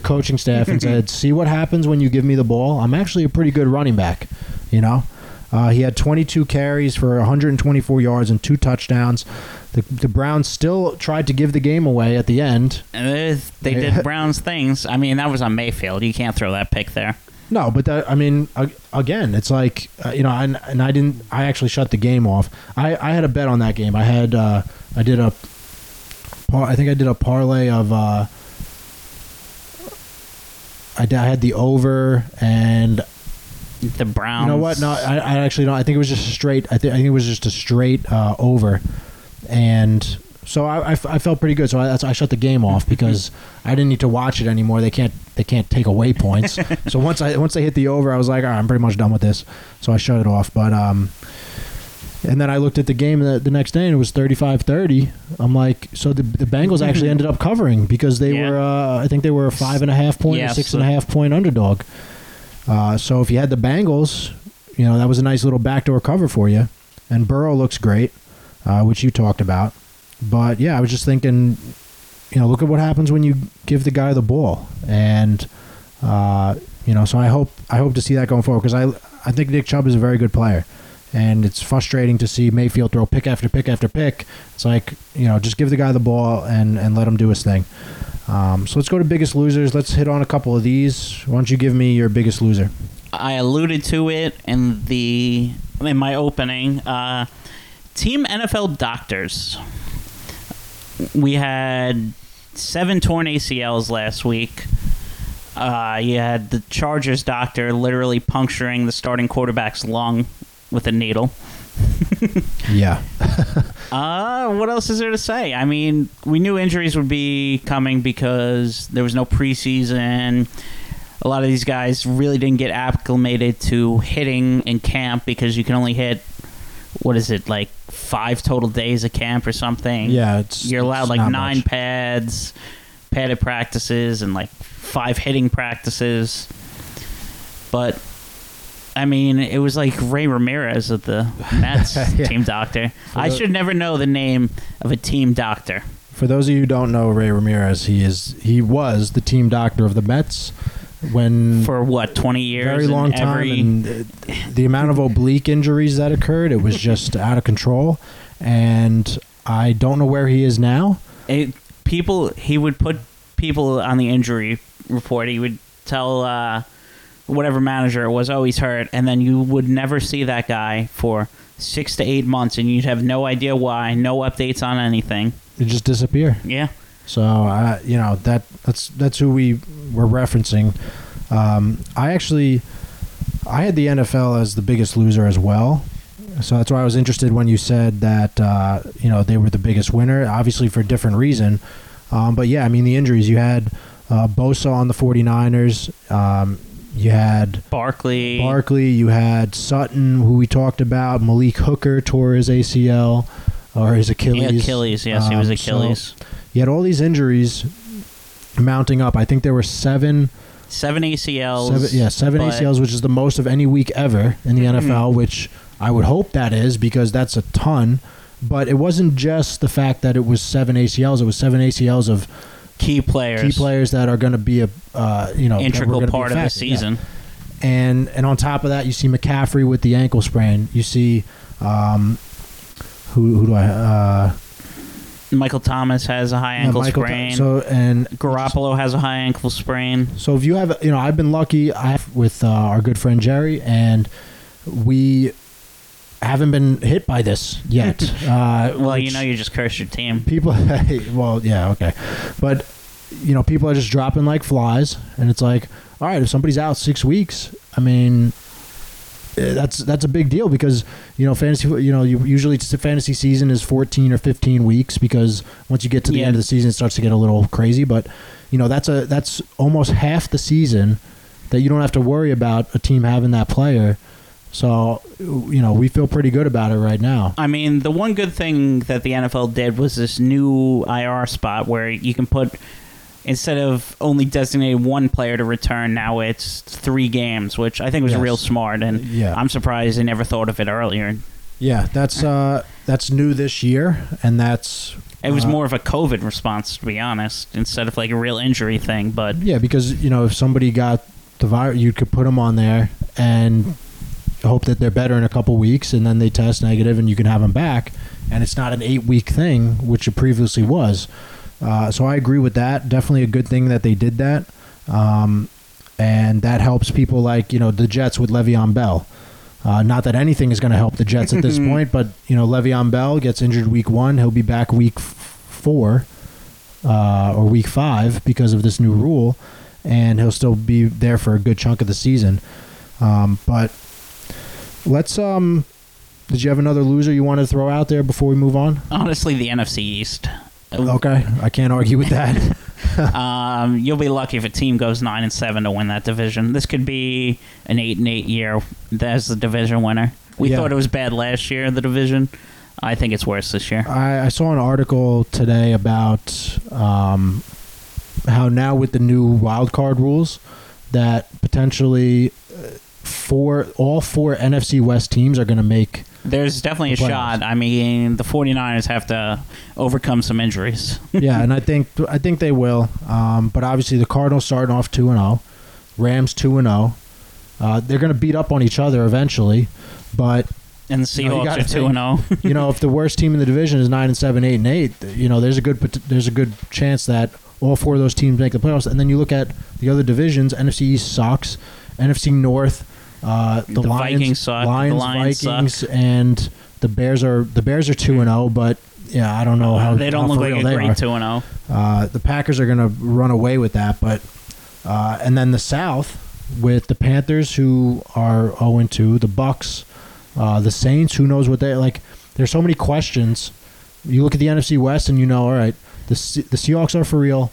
the coaching staff and said, (laughs) "See what happens when you give me the ball. I'm actually a pretty good running back." You know, uh, he had 22 carries for 124 yards and two touchdowns. The, the Browns still tried to give the game away at the end, And they, did (laughs) Browns things. I mean, that was on Mayfield. You can't throw that pick there. No, but that, I mean, again, it's like uh, you know, and, and I didn't. I actually shut the game off. I, I had a bet on that game. I had uh, I did a, par- I think I did a parlay of. I, I had the over and The Browns. you know what? No, I, I actually don't. I think it was just a straight. I think I think it was just a straight uh, over, and so I, I f- I felt pretty good. So I, that's, I shut the game off (laughs) because I didn't need to watch it anymore. They can't they can't take away points. (laughs) so once I once they hit the over, I was like, all right, I'm pretty much done with this. So I shut it off. But um, and then I looked at the game the, the next day and it was 35-30. I'm like, so the the Bengals actually ended up covering because they Yeah. were uh, I think they were a five and a half point or Yeah, six so- and a half point underdog. Uh, so if you had the Bengals, you know that was a nice little backdoor cover for you. And Burrow looks great, uh, which you talked about. But yeah, I was just thinking, you know, look at what happens when you give the guy the ball, and uh, you know, so I hope I hope to see that going forward because I I think Nick Chubb is a very good player, and it's frustrating to see Mayfield throw pick after pick after pick. It's like you know, just give the guy the ball and and let him do his thing. Um, so let's go to biggest losers. Let's hit on a couple of these. Why don't you give me your biggest loser? I alluded to it in the in my opening. Uh, team NFL doctors. We had seven torn ACLs last week. Uh, you had the Chargers doctor literally puncturing the starting quarterback's lung with a needle. Yeah, (laughs) Uh, what else is there to say? I mean, we knew injuries would be coming because there was no preseason. A lot of these guys really didn't get acclimated to hitting in camp because you can only hit what is it like five total days of camp or something. yeah. It's you're allowed like nine much. pads, padded practices, and like five hitting practices. But I mean, it was like Ray Ramirez of the Mets (laughs) Yeah. team doctor. For I the- should never know the name of a team doctor. For those of you who don't know Ray Ramirez, he is he was the team doctor of the Mets when For what, 20 years? very long time, every- and uh, the amount of oblique injuries that occurred, it was (laughs) just out of control. And I don't know where he is now. it, people he would put people on the injury report he would tell uh, whatever manager it was always hurt and then you would never see that guy for six to eight months and you'd have no idea why no updates on anything It just disappear. yeah So uh, you know that that's that's who we were referencing. Um, I actually I had the NFL as the biggest loser as well. So that's why I was interested when you said that uh, you know they were the biggest winner, obviously for a different reason. Um, but yeah, I mean the injuries you had uh, Bosa on the 49ers. Um, you had barkley Barkley, you had Sutton, who we talked about. Malik Hooker tore his ACL or his Achilles. Achilles, yes, he was Um, so Achilles. you had all these injuries mounting up. I think there were seven, Seven ACLs. seven yeah, seven ACLs, which is the most of any week ever in the Mhm. NFL. Which I would hope that is because that's a ton. But it wasn't just the fact that it was seven ACLs; it was seven ACLs of Key players. key players that are going to be a uh, you know Integral part of the affected. Yeah. season. and and on top of that, you see McCaffrey with the ankle sprain. You see, um, who who do I? Uh, Michael Thomas has a high ankle Tho- sprain. So and Garoppolo has a high ankle sprain. So if you have, you know, I've been lucky. I have with uh, our good friend Jerry, and we haven't been hit by this yet. (laughs) uh, Well, you know, you just cursed your team. people. (laughs) well, yeah, okay, but you know, people are just dropping like flies, and it's like, all right, if somebody's out six weeks, I mean. eh, That's that's a big deal because you know fantasy you know you, usually fantasy season is 14 or 15 weeks because once you get to the Yeah. end of the season it starts to get a little crazy but you know that's a that's almost half the season that you don't have to worry about a team having that player. So, you know, we feel pretty good about it right now. I mean, the one good thing that the NFL did was this new IR spot where you can put instead of only designating one player to return, now it's three games, which I think was Yes. real smart, and Yeah. I'm surprised they never thought of it earlier. Yeah, that's uh that's new this year and that's It was uh, more of a COVID response, to be honest, instead of like a real injury thing. But Yeah, because you know if somebody got the virus, you could put them on there and hope that they're better in a couple weeks, and then they test negative, and you can have them back. And it's not an eight-week thing, which it previously was. Uh, so I agree with that. Definitely a good thing that they did that, um, and that helps people like you know the Jets with Le'Veon Bell. Uh, not that anything is going to help the Jets at this (laughs) point, but you know Le'Veon Bell gets injured week one, he'll be back week f- four uh, or week five because of this new rule, and he'll still be there for a good chunk of the season. Um, but let's. Um, did you have another loser you want to throw out there before we move on? honestly, the NFC East. Okay, I can't argue with that. (laughs) Um, you'll be lucky if a team goes nine and seven to win that division. This could be an eight and eight year as the division winner. We Yeah. thought it was bad last year, in the division. I think it's worse this year. I, I saw an article today about um, how now with the new wild card rules, that potentially four all four NFC West teams are going to make There's definitely a playoffs. shot. I mean, the 49ers have to overcome some injuries. (laughs) yeah, and I think I think they will. Um, but obviously, the Cardinals starting off two and zero, Rams two and zero. Uh, they're going to beat up on each other eventually, but And the No, you Seahawks gotta are 2 and oh. 0. (laughs) you know if the worst team in the division is nine and seven, eight and eight, you know there's a good there's a good chance that all four of those teams make the playoffs. And then you look at the other divisions: NFC East sucks, NFC North, uh, the, The Lions, Vikings suck, the Lions, Lions Vikings, and the Bears are the Bears are two and zero, but yeah, I don't know how they don't how look like a great 2 and 0. Uh, the Packers are going to run away with that, but uh, and then the South with the Panthers who are 0 and 2, the Bucks, uh, the Saints. Who knows what they like? There's so many questions. You look at the NFC West and you know, all right, the Se- the Seahawks are for real,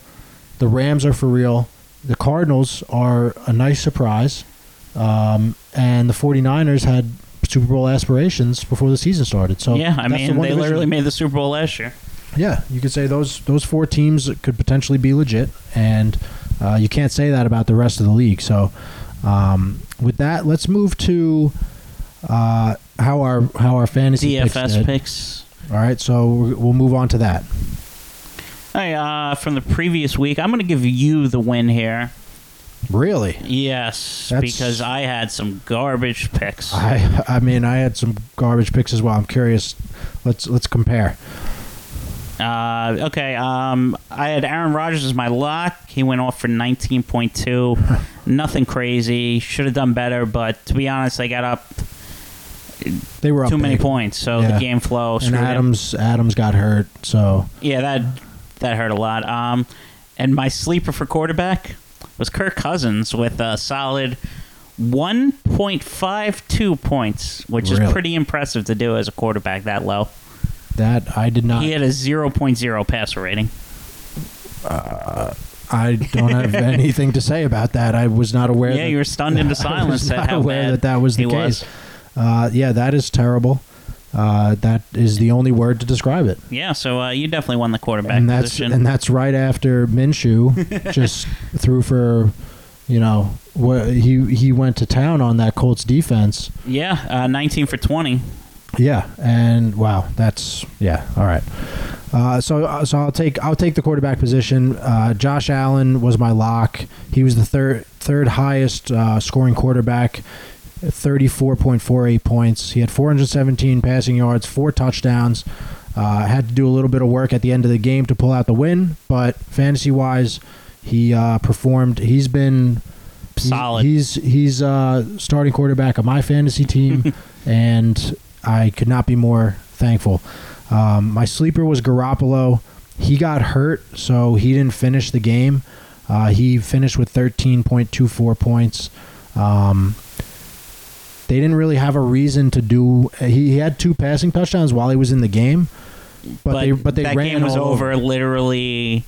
the Rams are for real, the Cardinals are a nice surprise, um, and the 49ers had Super Bowl aspirations before the season started. So yeah, I that's the mean, they division- literally made the Super Bowl last year. yeah, you could say those those four teams could potentially be legit, and uh, you can't say that about the rest of the league. So, um, with that, let's move to uh, how our how our fantasy picks DFS did. picks. All right, so we'll move on to that. Hey, uh, from the previous week, I'm going to give you the win here. Really, Yes, That's- because I had some garbage picks. I I mean I had some garbage picks as well. I'm curious. Let's let's compare. Uh, okay, um, I had Aaron Rodgers as my lock. He went off for 19.2. (laughs) Nothing crazy. Should have done better, but to be honest, they got up They were up too many big. points, so Yeah. the game flow and screwed him. Adams Adams got hurt. So Yeah, that that hurt a lot. Um, and my sleeper for quarterback was Kirk Cousins with a solid 1.52 points, which is pretty impressive to do as a quarterback that low. that I did not. He had a 0.0 passer rating. I don't have (laughs) anything to say about that. I was not aware. Yeah, that, you were stunned into silence. (laughs) I was at not how aware that that was the he case. was. Uh, yeah, that is terrible. Uh, that is the only word to describe it. Yeah, so uh, you definitely won the quarterback and that's position. and that's right after Minshew (laughs) just threw for, you know, what he he went to town on that Colts defense. yeah, uh, 19 for 20. Yeah, and wow, that's yeah. All right. Uh, so uh, so I'll take I'll take the quarterback position. Uh, Josh Allen was my lock. He was the third third highest uh, scoring quarterback. 34.48 points. He had 417 passing yards, four touchdowns. Uh, had to do a little bit of work at the end of the game to pull out the win, but fantasy wise, he uh, performed. He's been Solid. He's he's uh, starting quarterback of my fantasy team, (laughs) and I could not be more thankful. Um, my sleeper was Garoppolo. He got hurt, so he didn't finish the game. Uh, he finished with 13.24 points. Um, they didn't really have a reason to do. He, he had two passing touchdowns while he was in the game, but, they but they that ran game was over literally.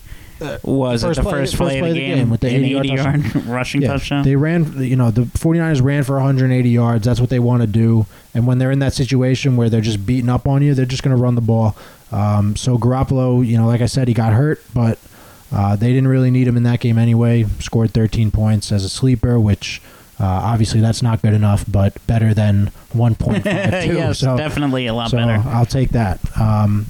Was it the play- first first play, of the game, with the an 80-yard 80 yard (laughs) rushing Yeah, touchdown? They ran, you know, the 49ers ran for 180 yards. That's what they want to do. And when they're in that situation where they're just beating up on you, they're just going to run the ball. Um, so Garoppolo, you know, like I said, he got hurt, but uh, they didn't really need him in that game anyway. Scored 13 points as a sleeper, which uh, obviously that's not good enough, but better than 1.52. (laughs) yes, so, definitely a lot so better. I'll take that. Um,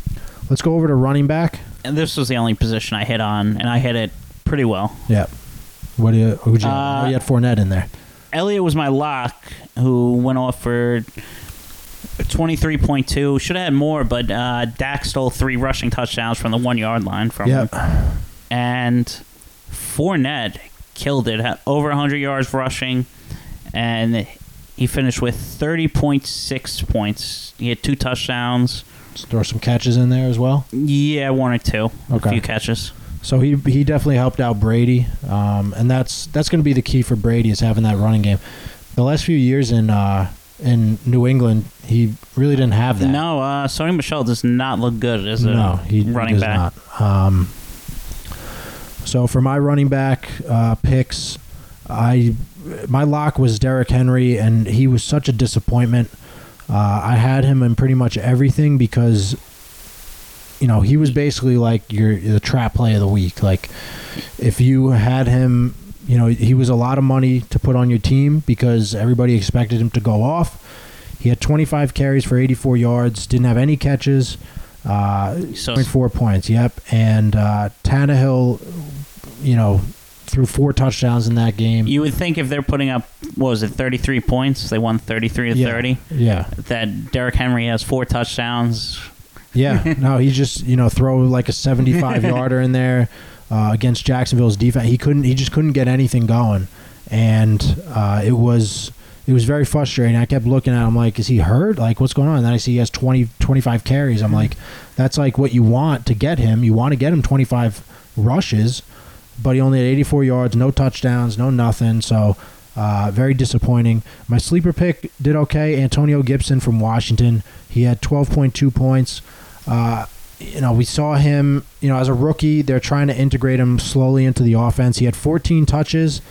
let's go over to running back. And this was the only position I hit on, and I hit it pretty well. Yeah. What do you? Who'd you? Uh, you had Fournette in there. Elliott was my lock, who went off for 23.2. Should have had more, but uh, Dak stole three rushing touchdowns from the one yard line from Yep. him. And Fournette killed it, had over 100 yards rushing, and he finished with 30.6 points. He had two touchdowns. Throw some catches in there as well. Yeah, one or two. Okay. A few catches. So he he definitely helped out Brady, um, and that's that's going to be the key for Brady is having that running game. The last few years in uh, in New England, he really didn't have that. No, uh, Sony Michel does not look good as a no, he running does back. not. Um, so for my running back uh, picks, I my lock was Derrick Henry, and he was such a disappointment. Uh, I had him in pretty much everything because, you know, he was basically like your the trap play of the week. Like, if you had him, you know, he was a lot of money to put on your team because everybody expected him to go off. He had 25 carries for 84 yards. Didn't have any catches. Uh, So 0.4 points. Yep. And uh, Tannehill, you know, threw four touchdowns in that game. you would think if they're putting up what was it, 33 points, they won 33 to yeah. 30. Yeah. That Derrick Henry has four touchdowns. Yeah, (laughs) no, he just you know throw like a seventy-five (laughs) yarder in there uh, against Jacksonville's defense. He couldn't, he just couldn't get anything going, and uh, it was it was very frustrating. I kept looking at him like, is he hurt? Like, what's going on? And then I see he has 20, 25 carries. I'm like, that's like what you want to get him. You want to get him twenty-five rushes, but he only had eighty-four yards, no touchdowns, no nothing. So. Uh, very disappointing. My sleeper pick did okay. Antonio Gibson from Washington. He had 12.2 points. Uh, you know, we saw him, you know, as a rookie, they're trying to integrate him slowly into the offense. He had 14 touches,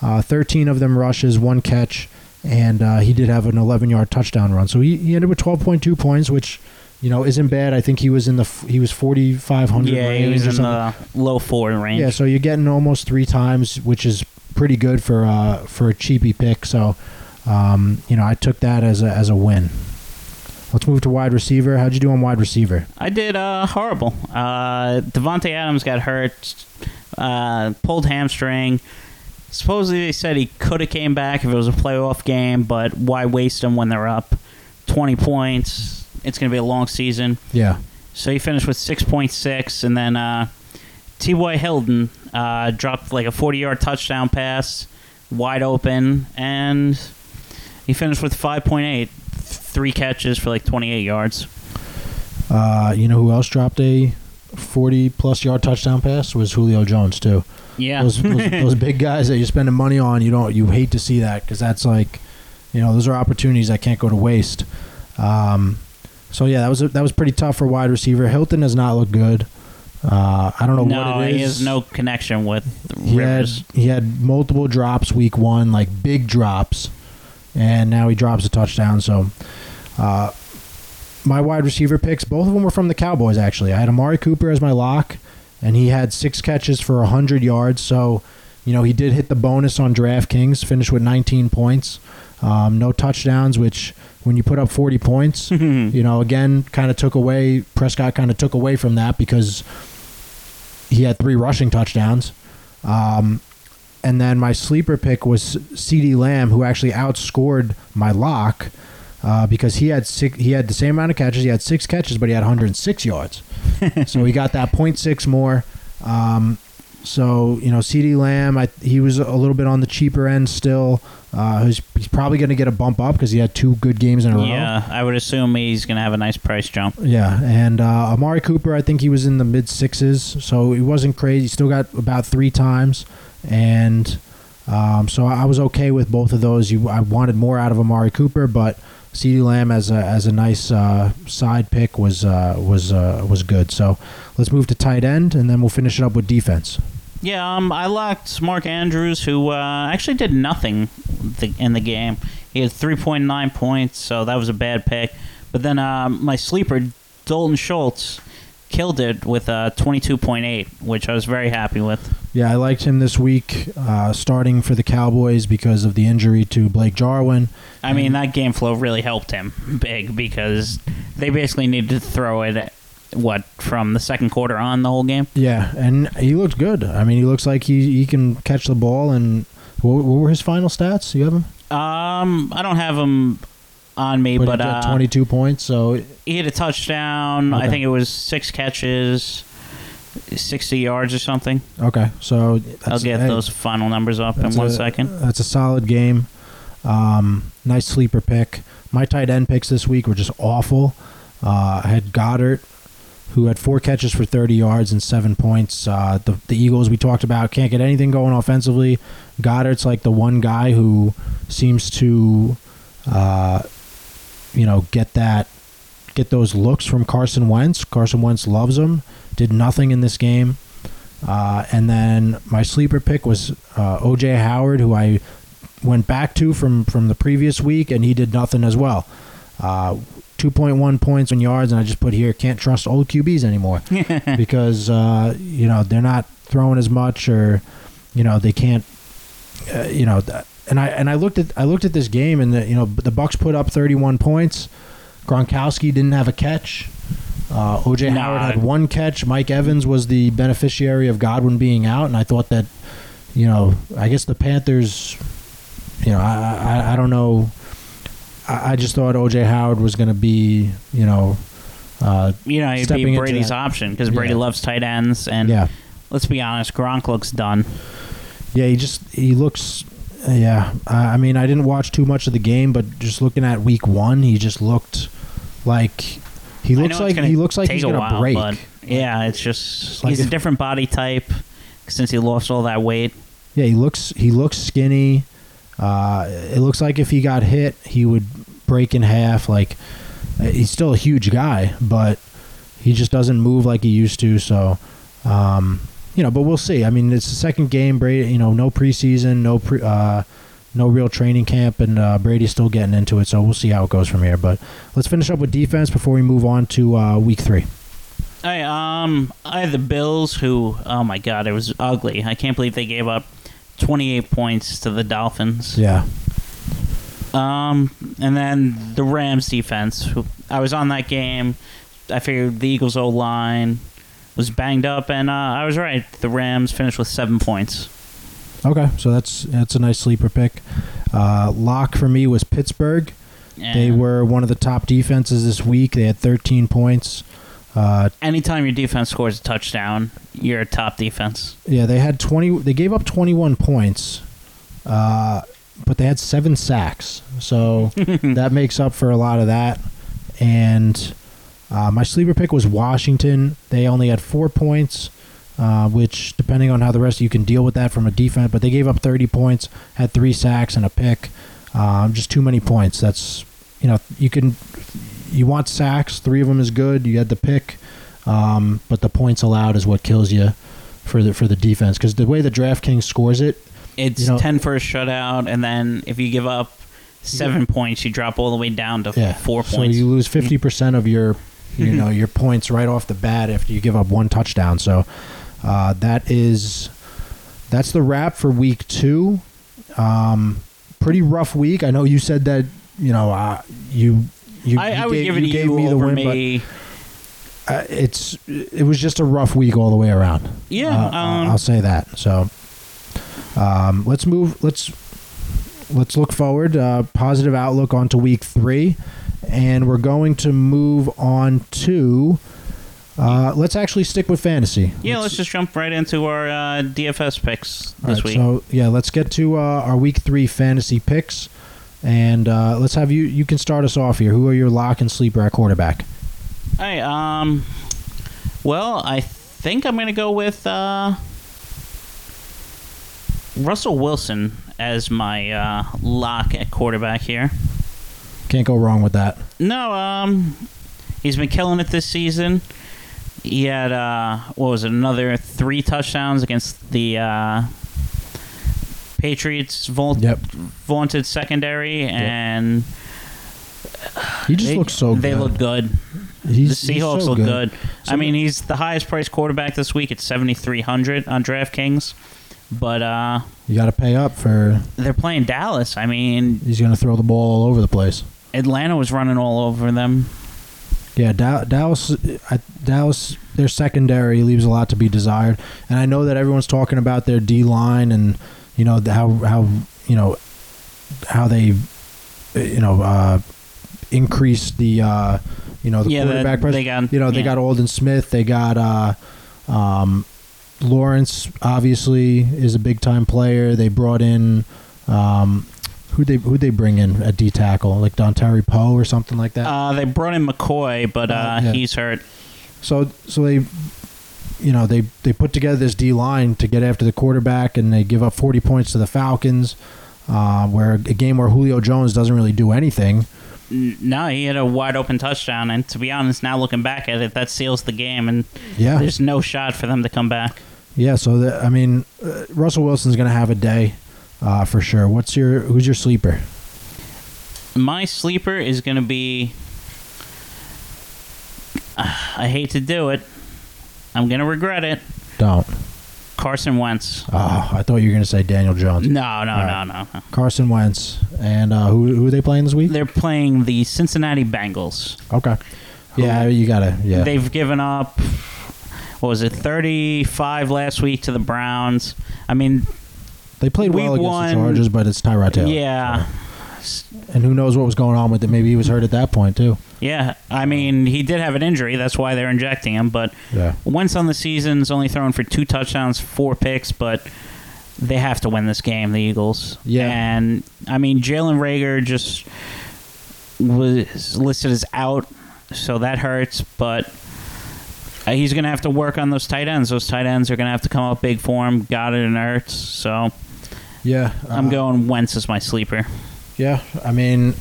uh, 13 of them rushes, one catch, and uh, he did have an 11 yard touchdown run. So he, he ended with 12.2 points, which, you know, isn't bad. I think he was in the, he was 4,500 Yeah, he range was in the low four range. Yeah, so you're getting almost three times, which is pretty good for uh, for a cheapy pick. So, um, you know, I took that as a as a win. Let's move to wide receiver. How'd you do on wide receiver? I did uh, horrible. Uh, Davante Adams got hurt, uh, pulled hamstring. Supposedly they said he could have came back if it was a playoff game, but why waste him when they're up twenty points? It's going to be a long season. Yeah, So he finished with six point six, and then uh, T. Y. Hilton uh, dropped like a forty-yard touchdown pass, wide open, and he finished with five point eight, three catches for like twenty-eight yards. uh, you know who else dropped a forty plus yard touchdown pass was Julio Jones too. Yeah, Those, those, (laughs) those big guys that you're spending money on, you don't you hate to see that because that's like, you know, those are opportunities that can't go to waste. Um, so yeah, that was that was pretty tough for wide receiver. Hilton does not look good. Uh, I don't know no, what it is. he has no connection with he had, he had multiple drops week one, like big drops, and now he drops a touchdown. So, uh, my wide receiver picks, both of them were from the Cowboys. Actually, I had Amari Cooper as my lock, and he had six catches for hundred yards. So, you know, he did hit the bonus on DraftKings, finished with 19 points, um, no touchdowns. Which, when you put up 40 points, (laughs) you know, again, kind of took away. Prescott kind of took away from that because he had three rushing touchdowns. Um, and then my sleeper pick was CeeDee Lamb, who actually outscored my lock uh, because he had six, he had the same amount of catches. He had six catches, but he had 106 yards. (laughs) so he got that 0.6 more. Um, so you know, CeeDee Lamb, I, he was a little bit on the cheaper end still. Uh, he's, he's probably going to get a bump up because he had two good games in a row. Yeah, I would assume he's going to have a nice price jump. Yeah, and uh, Amari Cooper, I think he was in the mid sixes, so he wasn't crazy. He still got about three times, and um, so I was okay with both of those. You, I wanted more out of Amari Cooper, but CeeDee Lamb as a as a nice uh, side pick was uh, was uh, was good. So let's move to tight end, and then we'll finish it up with defense. Yeah, um, I liked Mark Andrews, who uh, actually did nothing th- in the game. He had 3.9 points, so that was a bad pick. But then uh, my sleeper, Dalton Schultz, killed it with uh, 22.8, which I was very happy with. Yeah, I liked him this week, uh, starting for the Cowboys because of the injury to Blake Jarwin. I mean, that game flow really helped him big because they basically needed to throw it, what, from the second quarter on the whole game? Yeah, and he looked good. I mean, he looks like he, he can catch the ball. And what, what were his final stats? You have him? Um, I don't have him on me, But, but, uh, 22 points. So he had a touchdown. Okay. I think it was six catches, 60 yards or something. okay, so that's, I'll get hey, those final numbers up in one a- second. That's a solid game. Um, nice sleeper pick. My tight end picks this week were just awful. Uh, I had Goedert, who had four catches for 30 yards and seven points. Uh, the, the Eagles we talked about can't get anything going offensively. Goedert's like the one guy who seems to, uh, you know, get that, get those looks from Carson Wentz. Carson Wentz loves him. Did nothing in this game. Uh, and then my sleeper pick was uh, OJ Howard, who I went back to from from the previous week, and he did nothing as well. Uh, 2.1 points on yards, and I just put here can't trust old QBs anymore (laughs) because uh, you know they're not throwing as much, or you know they can't, uh, you know, and I and I looked at I looked at this game, and the, you know the Bucks put up 31 points. Gronkowski didn't have a catch. Uh, OJ Nah. Howard had one catch. Mike Evans was the beneficiary of Godwin being out, and I thought that, you know, I guess the Panthers, you know, I I, I don't know. I, I just thought OJ Howard was going to be, you know, uh, You know, he'd be Brady's option because Brady Yeah. loves tight ends, and yeah. let's be honest, Gronk looks done. Yeah, he just he looks. Yeah, I I mean, I didn't watch too much of the game, but just looking at week one, he just looked like he looks like he looks like he's gonna while, break. But yeah, it's just like he's a different body type since he lost all that weight. Yeah, he looks he looks skinny. Uh, it looks like if he got hit, he would break in half. Like uh, he's still a huge guy, but he just doesn't move like he used to. So, um, you know, but we'll see. I mean, it's the second game. Brady, you know, no preseason, no pre, uh, no real training camp, and uh, Brady's still getting into it. So we'll see how it goes from here. But let's finish up with defense before we move on to uh, week three. I um I had the Bills who oh my god it was ugly. I can't believe they gave up 28 points to the Dolphins. Yeah, Um and then the Rams defense. I was on that game. I figured the Eagles O line was banged up and uh, I was right. The Rams finished with 7 points. okay. So that's that's a nice sleeper pick. Uh, lock for me was Pittsburgh. They were one of the top defenses this week. They had 13 points. Uh, anytime your defense scores a touchdown, you're a top defense. yeah, they had 20. They gave up 21 points, uh, but they had seven sacks. So (laughs) that makes up for a lot of that. And uh, my sleeper pick was Washington. They only had four points, uh, which, depending on how the rest of you can deal with that from a defense, but they gave up 30 points, had three sacks and a pick. Um, just too many points. That's you know you can you want sacks. Three of them is good. You had the pick, um, but the points allowed is what kills you for the for the defense because the way the DraftKings scores it, It's You know- 10 for a shutout, and then if you give up seven points, you drop all the way down to yeah, four so points. you lose fifty percent of your you (laughs) know your points right off the bat after you give up one touchdown. So uh, that is that's the wrap for week two. Um, pretty rough week. I know you said that you know uh, you. You, I, you I would gave, give it you to gave you me the win, me. but uh, it's it was just a rough week all the way around. Yeah, Uh, um, I'll say that. So um, let's move. Let's let's look forward. Uh, positive outlook onto week three, and we're going to move on to. Uh, let's actually stick with fantasy. yeah, let's just jump right into our uh, DFS picks this right, week. So yeah, let's get to uh, our week three fantasy picks, and uh, let's have you. You can start us off here. Who are your lock and sleeper at quarterback? Hey, um, well, I think I'm gonna go with uh, Russell Wilson as my uh, lock at quarterback here. Can't go wrong with that. No, um, he's been killing it this season. He had uh, what was it? Another three touchdowns against the uh, Patriots' vault- Yep. vaunted secondary, and He just they, looks so good. They look good. He's, the he's Seahawks so look good. I mean, he's the highest priced quarterback this week at seventy three hundred on DraftKings, but uh, You got to pay up for. they're playing Dallas. I mean, He's going to throw the ball all over the place. Atlanta was running all over them. Yeah, Da- Dallas, I, Dallas, their secondary leaves a lot to be desired, and I know that everyone's talking about their D line and you know how how you know how they you know uh, increase the uh, you know the Yeah, quarterback pressure. they got- you know they yeah. got Aldon Smith, they got uh, um, Lawrence. Obviously, is a big time player. They brought in. Um, who they who they bring in at D tackle like Dontari Poe or something like that. Uh, they brought in McCoy, but uh, Uh, yeah. he's hurt. So so they you know, they they put together this D line to get after the quarterback and they give up 40 points to the Falcons. Uh, where a game where Julio Jones doesn't really do anything. No, he had a wide open touchdown, and to be honest, now looking back at it, that seals the game, and Yeah. there's no shot for them to come back. Yeah, so the, I mean, uh, Russell Wilson's going to have a day uh, for sure. What's your who's your sleeper? My sleeper is going to be. (sighs) I hate to do it. I'm going to regret it. Don't. Carson Wentz. Oh, I thought you were going to say Daniel Jones. No, no, All no, no, no. Carson Wentz. And uh, who, who are they playing this week? They're playing the Cincinnati Bengals. Okay. Yeah, you got to. Yeah. They've given up, what was it, 35 last week to the Browns. I mean, They played well against one- the Chargers, but it's Tyrod Taylor. yeah. And who knows what was going on with it? Maybe he was hurt at that point too. Yeah, I mean, he did have an injury. That's why they're injecting him. But Yeah. Wentz on the season's only thrown for two touchdowns, four picks, but they have to win this game, the Eagles. Yeah. And, I mean, Jalen Reagor just was listed as out, so that hurts, but uh, he's going to have to work on those tight ends. Those tight ends are going to have to come up big for him. Goedert and hurts. So Yeah. I'm uh, going Wentz as my sleeper. Yeah, I mean,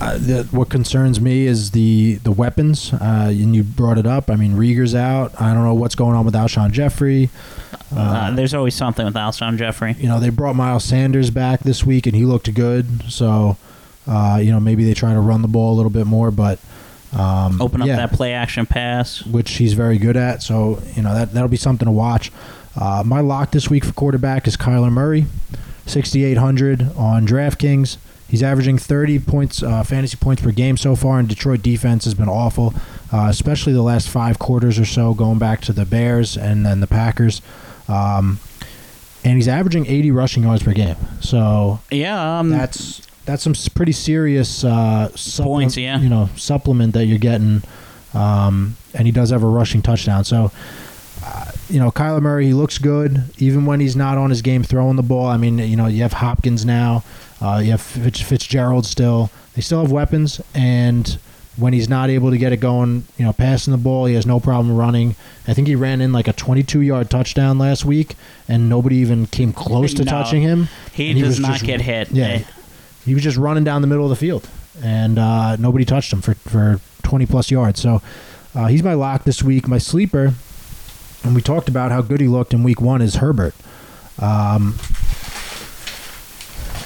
uh, the, what concerns me is the the weapons. Uh, and you brought it up. I mean, Reagor's out. I don't know what's going on with Alshon Jeffery. Uh, there's always something with Alshon Jeffery. You know, they brought Miles Sanders back this week, and he looked good. So, uh, you know, maybe they try to run the ball a little bit more, but um, Open up yeah, that play action pass. which he's very good at. So, you know, that that'll be something to watch. Uh, my lock this week for quarterback is Kyler Murray, 6,800 on DraftKings. He's averaging 30 points, uh, fantasy points per game so far, and Detroit defense has been awful, uh, especially the last five quarters or so, going back to the Bears and then the Packers. Um, and he's averaging 80 rushing yards per game. So Yeah, um, that's that's some pretty serious uh, supple- Points, yeah. You know, supplement that you're getting, um, and he does have a rushing touchdown. So, uh, you know, Kyler Murray, he looks good even when he's not on his game throwing the ball. I mean, you know, you have Hopkins now, uh, you have Fitz, Fitzgerald still. They still have weapons, and when he's not able to get it going, you know, passing the ball, he has no problem running. I think he ran in like a 22 yard touchdown last week, and nobody even came close to No. touching him. he he does not just- get hit. Yeah, he was just running down the middle of the field, and uh, nobody touched him for for 20 plus yards. So uh, he's my lock this week. My sleeper, and we talked about how good he looked in week one, is Herbert. Um,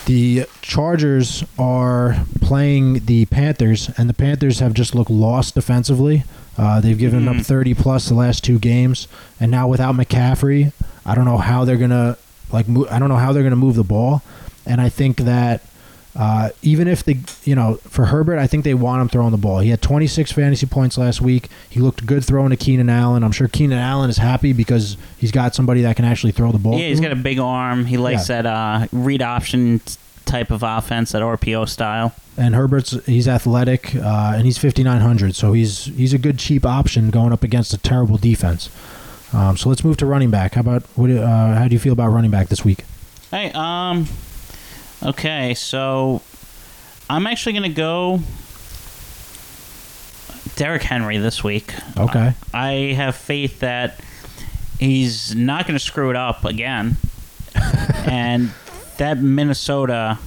the Chargers are playing the Panthers, and the Panthers have just looked lost defensively. Uh, they've given up Mhm. 30 plus the last two games, and now without McCaffrey, I don't know how they're gonna like. Mo- I don't know how they're gonna move the ball, and I think that uh, even if the you know for Herbert, I think they want him throwing the ball. He had 26 fantasy points last week. He looked good throwing to Keenan Allen. I'm sure Keenan Allen is happy because he's got somebody that can actually throw the ball. Yeah, he's got a big arm. He likes Yeah. that uh, read option type of offense, that RPO style. and Herbert's he's athletic uh, and he's 5900, so he's he's a good cheap option going up against a terrible defense. Um, so let's move to running back. How about what? Uh, how do you feel about running back this week? Hey, um, okay, so I'm actually gonna go Derrick Henry this week. Okay. I have faith that he's not gonna screw it up again, (laughs) and that Minnesota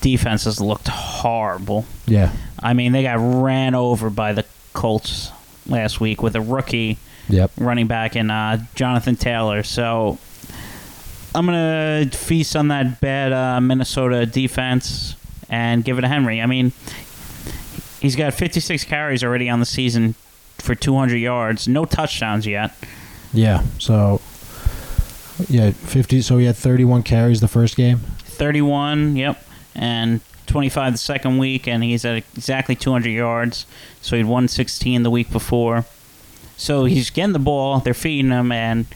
defense has looked horrible. Yeah. I mean, they got ran over by the Colts last week with a rookie Yep. running back in uh, Jonathan Taylor. So I'm gonna feast on that bad uh, Minnesota defense and give it to Henry. I mean, he's got 56 carries already on the season for 200 yards, no touchdowns yet. Yeah. So yeah, 50. So he had 31 carries the first game. 31, yep, and 25 the second week, and he's at exactly 200 yards. So he'd 116 the week before. So he's getting the ball. They're feeding him, and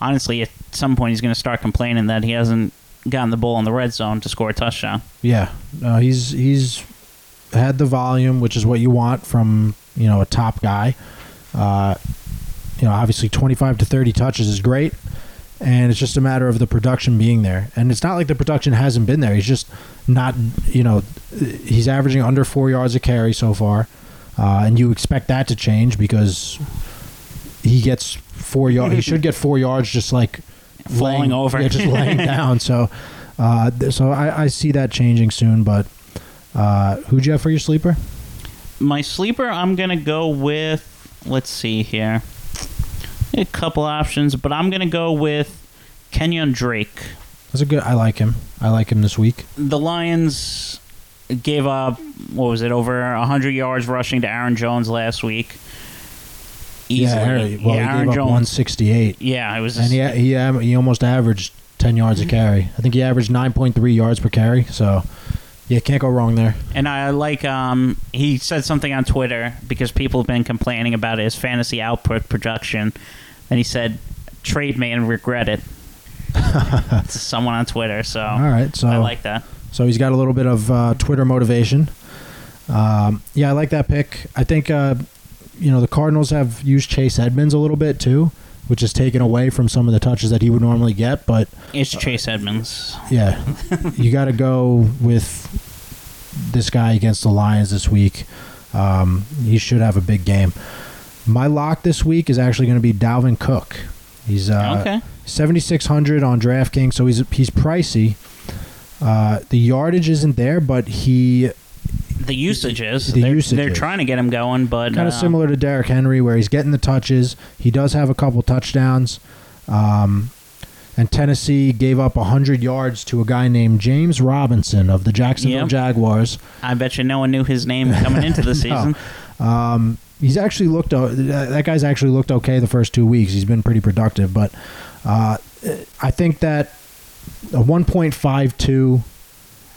honestly, at some point, he's going to start complaining that he hasn't gotten the ball in the red zone to score a touchdown. Yeah. Uh, he's he's had the volume, which is what you want from you know a top guy. Uh, you know, obviously 25 to 30 touches is great, and it's just a matter of the production being there. And it's not like the production hasn't been there. He's just not. You know, he's averaging under four yards a carry so far, uh, and you expect that to change because he gets four yards. he should get four yards, just like Falling laying- over. yeah, just laying (laughs) down. So, uh, th- so I, I see that changing soon. But uh, who'd you have for your sleeper? My sleeper, I'm going to go with, let's see here, a couple options, but I'm going to go with Kenyan Drake. That's a good. I like him. I like him this week. the Lions gave up what was it over 100 yards rushing to Aaron Jones last week. Easily. Yeah, Aaron, well, yeah, he Aaron gave up Jones. 168, Yeah, it was. and he he he almost averaged 10 yards Mm-hmm. a carry. I think he averaged 9.3 yards per carry. So, yeah, can't go wrong there. And I like um he said something on Twitter because people have been complaining about his fantasy output production, and he said, "Trade me and regret it." (laughs) to someone on Twitter, so All right, so I like that. So he's got a little bit of uh, Twitter motivation. Um, yeah, I like that pick. I think uh, you know the Cardinals have used Chase Edmonds a little bit too, which is taken away from some of the touches that he would normally get. But It's Chase Edmonds. yeah, (laughs) you got to go with this guy against the Lions this week. Um, he should have a big game. My lock this week is actually going to be Dalvin Cook. He's uh, okay. 7600 on DraftKings, so he's he's pricey. Uh, the yardage isn't there, but he The usage is The they're, usage they're is. trying to get him going, but kind uh, of similar to Derrick Henry, where he's getting the touches. He does have a couple touchdowns. Um, and Tennessee gave up 100 yards to a guy named James Robinson of the Jacksonville Yep. Jaguars. I bet you no one knew his name coming into the (laughs) season. Um, he's actually looked. That guy's actually looked okay the first two weeks. He's been pretty productive, but uh, I think that a 1.52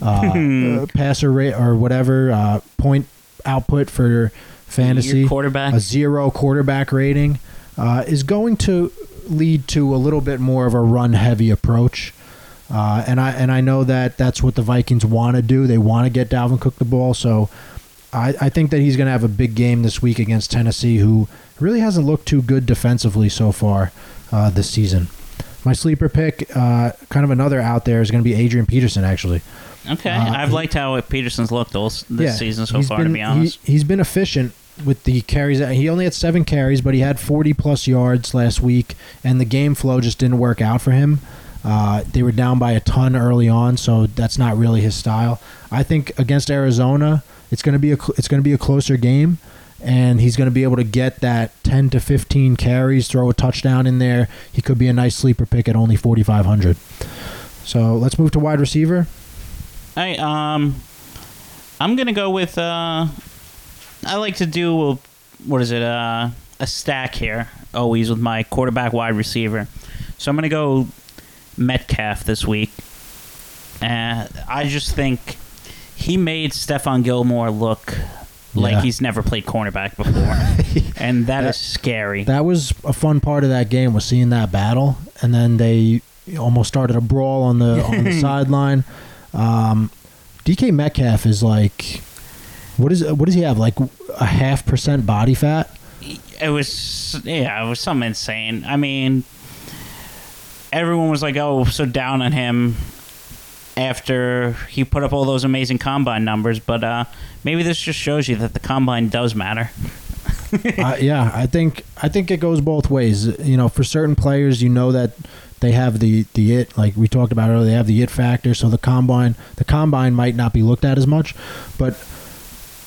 uh, uh, passer rate or whatever uh, point output for fantasy, Your quarterback. a zero quarterback rating, uh, is going to lead to a little bit more of a run heavy approach. Uh, and I and I know that that's what the Vikings want to do. They want to get Dalvin Cook the ball. So I, I think that he's going to have a big game this week against Tennessee, who really hasn't looked too good defensively so far uh, this season. My sleeper pick, uh, kind of another out there, is going to be Adrian Peterson. Actually, okay, uh, I've liked how Peterson's looked all this season so far. been- to be honest, he, he's been efficient with the carries. He only had seven carries, but he had 40 plus yards last week, and the game flow just didn't work out for him. Uh, they were down by a ton early on, so that's not really his style. I think against Arizona, it's going to be a it's going to be a closer game, and he's going to be able to get that 10 to 15 carries, throw a touchdown in there. He could be a nice sleeper pick at only 4,500. So let's move to wide receiver. I um, I'm gonna go with uh, I like to do what is it uh, a stack here always with my quarterback wide receiver. So I'm gonna go Metcalf this week. Uh, I just think he made Stephon Gilmore look like Yeah. he's never played cornerback before, (laughs) and that That- is scary. That was a fun part of that game was seeing that battle, and then they almost started a brawl on the on the (laughs) sideline. Um, DK Metcalf is like, what is what does he have? Like a half percent body fat. it was yeah, it was something insane. I mean, everyone was like, "Oh, so down on him." After he put up all those amazing combine numbers, but uh, maybe this just shows you that the combine does matter. (laughs) uh, yeah, I think I think it goes both ways. You know, for certain players, you know that they have the the it like we talked about earlier. They have the it factor, so the combine the combine might not be looked at as much, but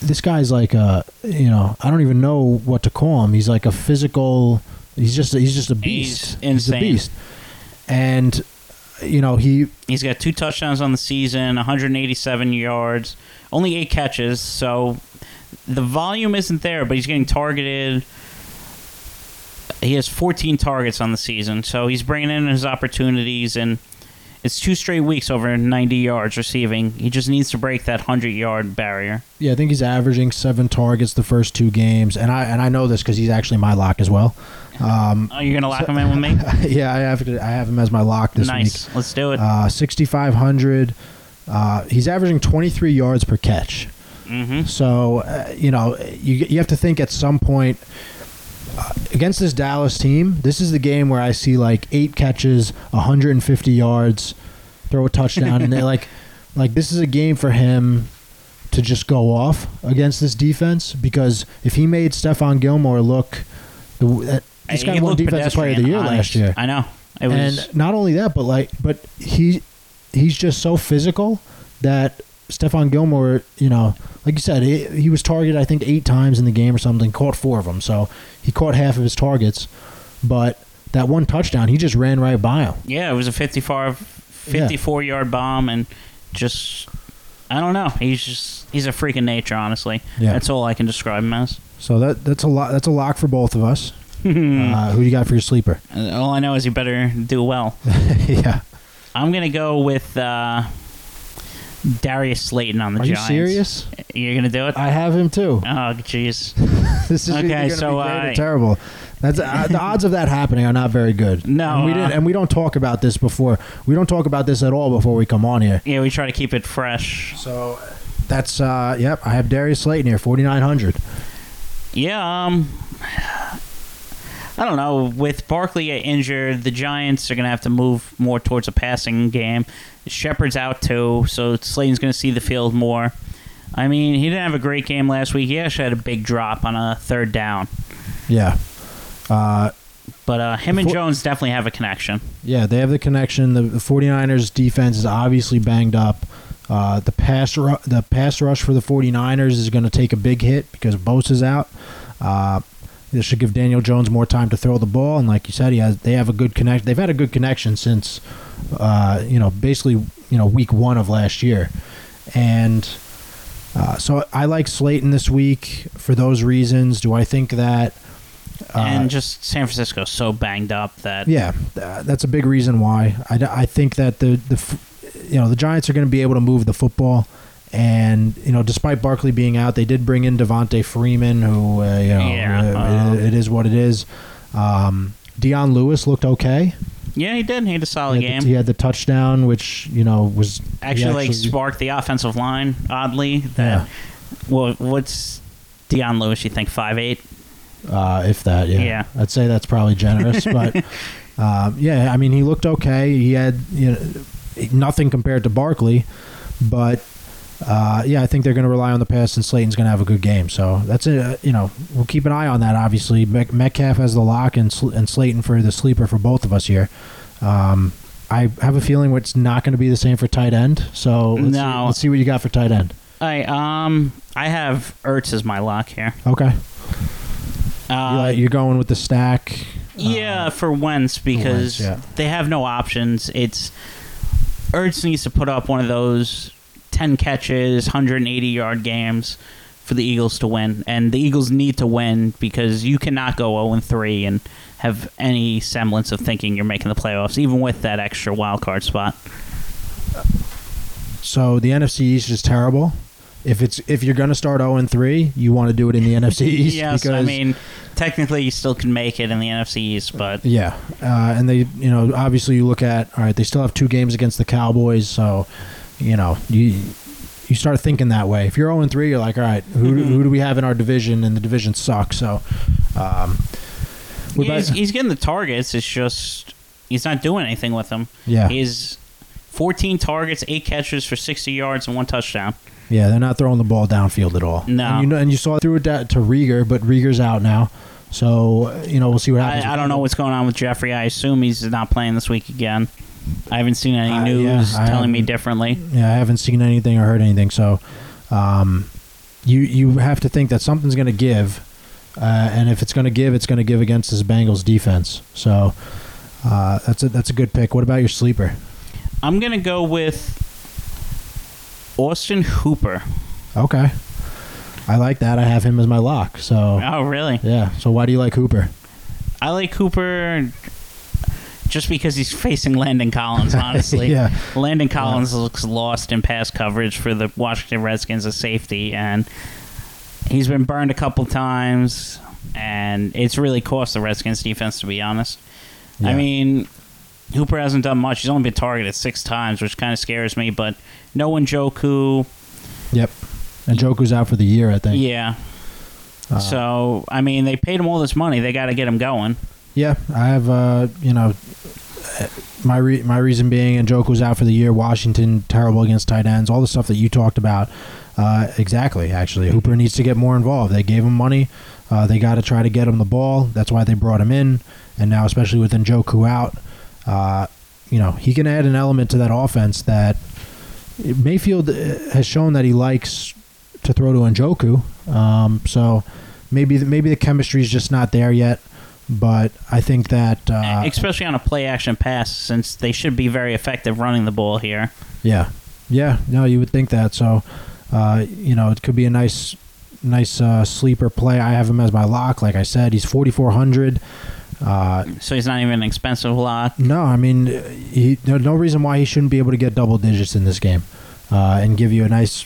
this guy's like a you know I don't even know what to call him. He's like a physical. He's just he's just a beast. He's insane. a beast, and you know he He's got two touchdowns on the season, 187 yards, only eight catches. So the volume isn't there, but he's getting targeted. He has 14 targets on the season, so he's bringing in his opportunities, and it's two straight weeks over 90 yards receiving. He just needs to break that 100 yard barrier. yeah I think he's averaging seven targets the first two games, and I and I know this because he's actually my lock as well. Um, Oh, you're gonna lock him in with me? (laughs) yeah, I have to, I have him as my lock this nice. week. Nice, let's do it. Uh, 6,500. Uh, he's averaging 23 yards per catch. hmm So, uh, you know, you, you have to think at some point uh, against this Dallas team, this is the game where I see like eight catches, 150 yards, throw a touchdown, and they like, (laughs) like this is a game for him to just go off against this defense because if he made Stephon Gilmore look, the, that, this guy won Defensive Player of the Year last year I know. It was. and not only that, but like, but he he's just so physical that Stephon Gilmore, you know, like you said, he, he was targeted I think eight times in the game or something, caught four of them, so he caught half of his targets, but that one touchdown, he just ran right by him. Yeah, it was a 54, 54 yard bomb, and just I don't know. He's just he's a freak of nature. Honestly, Yeah. that's all I can describe him as. So that that's a lot. That's a lock for both of us. (laughs) uh, who do you got for your sleeper? All I know is you better do well. (laughs) yeah. I'm gonna go with uh, Darius Slayton on the Are you serious? You're gonna do it? I have him too. oh, jeez. (laughs) This is Okay, so, be great or uh, terrible. That's uh, the odds of that happening are not very good. No, and we uh, didn't, and we don't talk about this before. We don't talk about this at all before we come on here. Yeah, we try to keep it fresh. So that's uh, yep. I have Darius Slayton here, forty nine hundred. Yeah, um, I don't know. With Barkley injured, the Giants are going to have to move more towards a passing game. Shepard's out too, so Slayton's going to see the field more. I mean, he didn't have a great game last week. He actually had a big drop on a third down. Yeah. Uh, But uh, him and For- Jones definitely have a connection. Yeah, they have the connection. The, the 49ers defense is obviously banged up. Uh, the pass ru- the pass rush for the 49ers is going to take a big hit because Bosa's out. Uh, this should give Daniel Jones more time to throw the ball, and like you said, he has. They have a good connect. They've had a good connection since, uh, you know, basically, you know, week one of last year, and uh, so I like Slayton this week for those reasons. Do I think that? Uh, and just San Francisco so banged up that yeah, uh, that's a big reason why. I, d- I think that the the f- you know the Giants are going to be able to move the football, and you know despite Barkley being out, they did bring in Devonta Freeman, who uh, you know Yeah, uh, uh, it, it is what it is. Um, Dion Lewis looked okay. yeah, he did. He had a solid he, had game. the, he had the touchdown, which you know was actually, like sparked the offensive line. Oddly, that well, what's Dion Lewis? You think five eight? uh, if that, yeah. Yeah. I'd say that's probably generous, (laughs) but um, yeah, I mean, he looked okay. He had you know nothing compared to Barkley, but uh, yeah, I think they're going to rely on the pass, and Slayton's going to have a good game. So that's it. You know, we'll keep an eye on that. Obviously, Met- Metcalf has the lock, and Sl- and Slayton for the sleeper for both of us here. Um, I have a feeling it's not going to be the same for tight end. So let's, see, let's see what you got for tight end. Right, um, I have Ertz as my lock here. Okay, Uh, you're going with the stack. Yeah, for Wentz because Wentz, yeah. they have no options. It's Ertz needs to put up one of those ten catches, 180 yard games for the Eagles to win, and the Eagles need to win because you cannot go 0 and 3 and have any semblance of thinking you're making the playoffs, even with that extra wild card spot. So the NFC East is terrible. If it's if you're going to start 0 and 3, you want to do it in the NFC (laughs) East yes, because I mean technically you still can make it in the NFC East, but yeah, uh, and they you know obviously you look at all right, they still have two games against the Cowboys, so you know you you start thinking that way. If you're 0 and 3, you're like, all right, who do, who do we have in our division? And the division sucks. So, um, Yeah, he's, he's getting the targets. It's just he's not doing anything with them. yeah, He's 14 targets, eight catches for 60 yards and one touchdown. yeah, they're not throwing the ball downfield at all. No. and you know, and you saw it through it to Reagor, but Reagor's out now. So you know we'll see what happens. I, I don't know what's going on with Jeffery. I assume he's not playing this week again. I haven't seen any Uh, news yeah, telling me differently. Yeah, I haven't seen anything or heard anything. So, um, you you have to think that something's going to give, uh, and if it's going to give, it's going to give against this Bengals defense. So, uh, that's a that's a good pick. What about your sleeper? I'm going to go with Austin Hooper. Okay, I like that. I have him as my lock. So, Oh, really? yeah. So why do you like Hooper? I like Hooper just because he's facing Landon Collins, (laughs) honestly. yeah, Landon Collins looks lost in pass coverage for the Washington Redskins as safety, and he's been burned a couple times, and it's really cost the Redskins defense, to be honest. I mean, Hooper hasn't done much. He's only been targeted six times, which kind of scares me, but no one Joku. yep. And Njoku's out for the year, I think. yeah. Uh, so, I mean, they paid him all this money. They got to get him going. Yeah, I have. Uh, you know, my re- my reason being, and Njoku's out for the year. Washington terrible against tight ends. All the stuff that you talked about. Uh, exactly. Actually, Hooper needs to get more involved. They gave him money. Uh, they got to try to get him the ball. That's why they brought him in. And now, especially with Njoku out, uh, you know, he can add an element to that offense that Mayfield uh, has shown that he likes to throw to Njoku. Um, so maybe the, maybe the chemistry is just not there yet. But I think that uh, especially on a play action pass, since they should be very effective running the ball here. yeah, yeah, no, you would think that. So uh, you know, it could be a nice nice uh, sleeper play. I have him as my lock. Like I said, he's 4,400. Uh, So he's not even an expensive lock. no, I mean, he, no, no reason why he shouldn't be able to get double digits in this game uh, and give you a nice,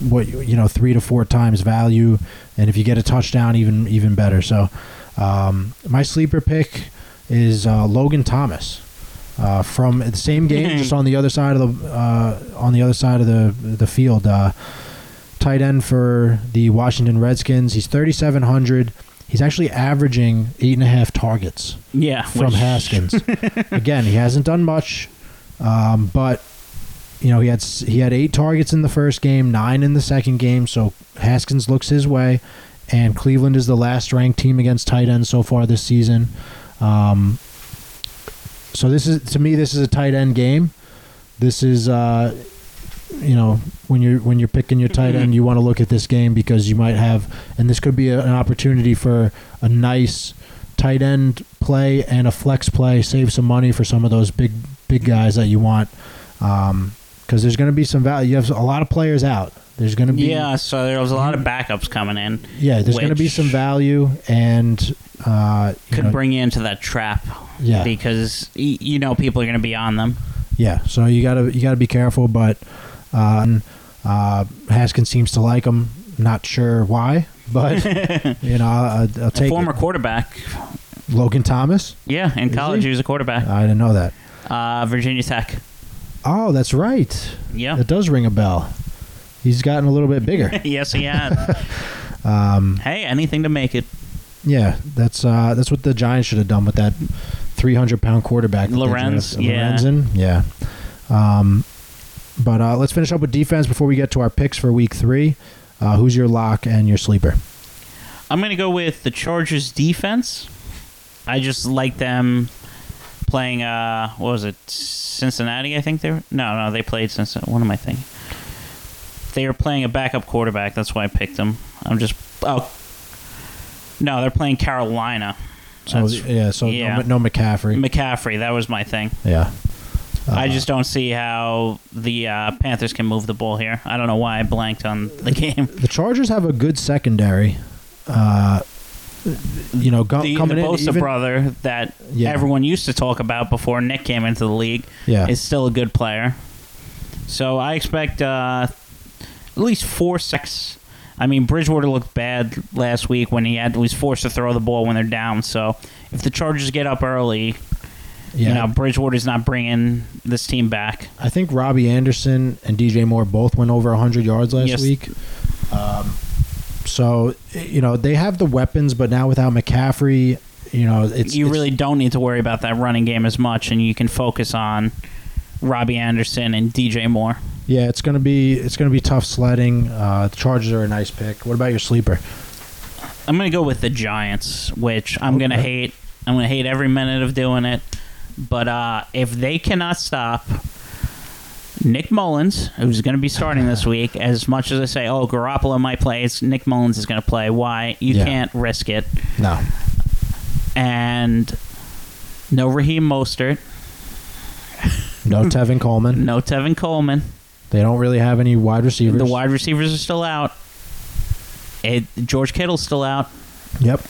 what you you know, three to four times value. And if you get a touchdown, even even better. So, um, my sleeper pick is uh, Logan Thomas uh, from the same game, just on the other side of the uh, on the other side of the the field. Uh, tight end for the Washington Redskins. He's 3,700. He's actually averaging eight and a half targets Yeah, from which- Haskins. (laughs) Again, he hasn't done much, um, but you know he had he had eight targets in the first game, nine in the second game. So Haskins looks his way, and Cleveland is the last ranked team against tight end so far this season. Um, so this is to me this is a tight end game. This is uh, you know when you're when you're picking your tight end, you want to look at this game because you might have, and this could be a, an opportunity for a nice tight end play and a flex play. Save some money for some of those big big guys that you want, because there's going to be some value. You have a lot of players out. There's going to be Yeah, so there was a lot of backups coming in. yeah. There's going to be some value and uh, you Could know, bring you into that trap. Yeah. Because y- you know people are going to be on them. Yeah, so you gotta you gotta be careful, but uh, uh, Haskins seems to like him. Not sure why, but (laughs) you know I'll, I'll take Former it. quarterback. Logan Thomas. Yeah, in Is college he? he was a quarterback. I didn't know that. Uh, Virginia Tech. Oh, that's right. Yeah. It does ring a bell. He's gotten a little bit bigger. (laughs) yes, he had. (laughs) Um, hey, anything to make it. yeah, that's uh, that's what the Giants should have done with that 300 pound quarterback. Lorenz, yeah. Lorenzen, yeah. Um, but uh, let's finish up with defense before we get to our picks for week three. Uh, who's your lock and your sleeper? I'm going to go with the Chargers defense. I just like them playing, uh, what was it, Cincinnati, I think they were? No, no, they played Cincinnati. What am I thinking? They were playing a backup quarterback. That's why I picked them. I'm just, oh. No, they're playing Carolina. So That's- yeah, so yeah. No, no McCaffrey. McCaffrey, that was my thing. yeah. I Uh, just don't see how the uh, Panthers can move the ball here. I don't know why I blanked on the game. (laughs) the Chargers have a good secondary. Uh, you know, go, the, coming the in Bosa even- brother that Yeah. everyone used to talk about before Nick came into the league Yeah. is still a good player. So I expect uh, at least four sacks. I mean, Bridgewater looked bad last week when he had was forced to throw the ball when they're down. So if the Chargers get up early, yeah. you know Bridgewater's not bringing this team back. I think Robbie Anderson and DJ Moore both went over 100 yards last Yes. week. Um, so you know they have the weapons, but now without McCaffrey, you know it's you it's- really don't need to worry about that running game as much, and you can focus on Robbie Anderson and DJ Moore. yeah it's gonna be it's gonna be tough sledding. Uh, the Chargers are a nice pick. What about your sleeper? I'm gonna go with the Giants, which I'm gonna hate. I'm gonna hate every minute of doing it. But uh, if they cannot stop Nick Mullens, who's gonna be starting this (laughs) week, as much as I say, oh Garoppolo might play, it's Nick Mullens is gonna play. Why? You Yeah. can't risk it. No, And no Raheem Mostert, (laughs) no Tevin Coleman. no Tevin Coleman. They don't really have any wide receivers. The wide receivers are still out. It, George Kittle's still out. Yep.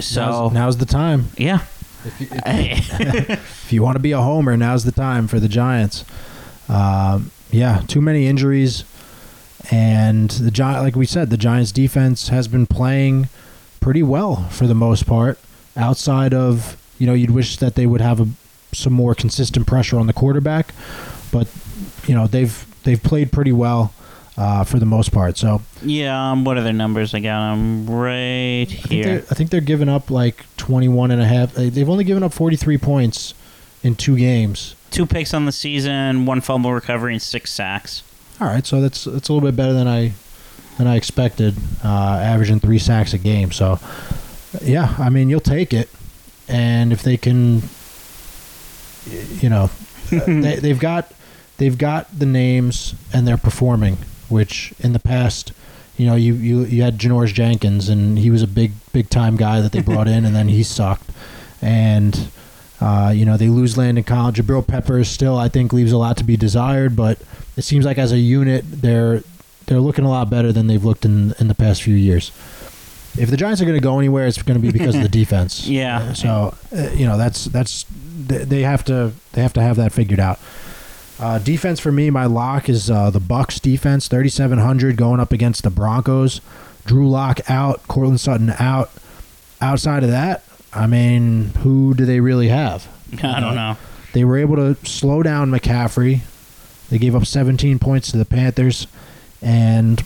So now's, now's the time. yeah. If you, (laughs) if you want to be a homer, now's the time for the Giants. Um, yeah, too many injuries, and the Gi- like we said, the Giants' defense has been playing pretty well for the most part. Outside of you know, you'd wish that they would have a, some more consistent pressure on the quarterback, but you know they've they've played pretty well uh, for the most part. So Yeah, um, what are their numbers? I got them right I think, here. they're, I think they're giving up like 21 and a half. They've only given up 43 points in two games. Two picks on the season, one fumble recovery, and six sacks. All right, so that's that's a little bit better than I than I expected, uh, averaging three sacks a game. So, yeah, I mean you'll take it, and if they can, you know, (laughs) they, they've got they've got the names and they're performing. Which in the past, you know, you you you had Janoris Jenkins, and he was a big big time guy that they brought in, and then he (laughs) sucked, and. Uh, you know, they lose Landon Collins. Jabril Peppers still, I think, leaves a lot to be desired, but it seems like as a unit, they're they're looking a lot better than they've looked in in the past few years. If the Giants are going to go anywhere, it's going to be because of the (laughs) defense. Yeah. So uh, you know that's that's they they have to they have to have that figured out. Uh, defense for me, my lock is uh, the Bucks defense, thirty seven hundred going up against the Broncos. Drew Lock out, Courtland Sutton out. Outside of that, I mean, who do they really have? (laughs) I don't know. They were able to slow down McCaffrey. They gave up 17 points to the Panthers, and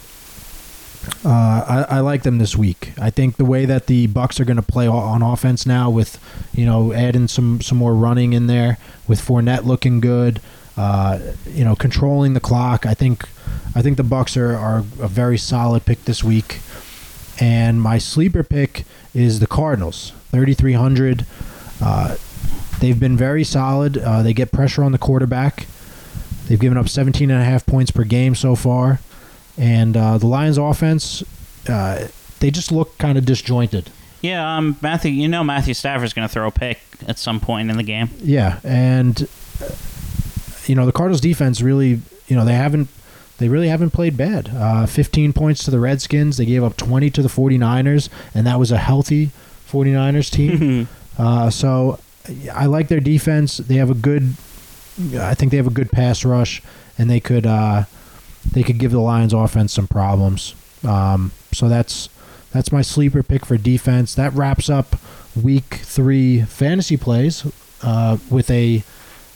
uh, I, I like them this week. I think the way that the Bucks are going to play on offense now, with you know adding some some more running in there, with Fournette looking good, uh, you know controlling the clock. I think I think the Bucks are, are a very solid pick this week. And my sleeper pick is the Cardinals, 3,300. Uh, they've been very solid. Uh, they get pressure on the quarterback. They've given up 17 and a half points per game so far. And uh, the Lions' offense, uh, they just look kind of disjointed. Yeah, um, Matthew. You know Matthew Stafford's going to throw a pick at some point in the game. Yeah, and uh, you know the Cardinals' defense really, you know, they haven't, they really haven't played bad. Uh, 15 points to the Redskins. They gave up 20 to the 49ers, and that was a healthy 49ers team. (laughs) uh, so I like their defense. They have a good, I think they have a good pass rush, and they could, uh, they could give the Lions' offense some problems. Um, so that's that's my sleeper pick for defense. That wraps up week three fantasy plays uh, with a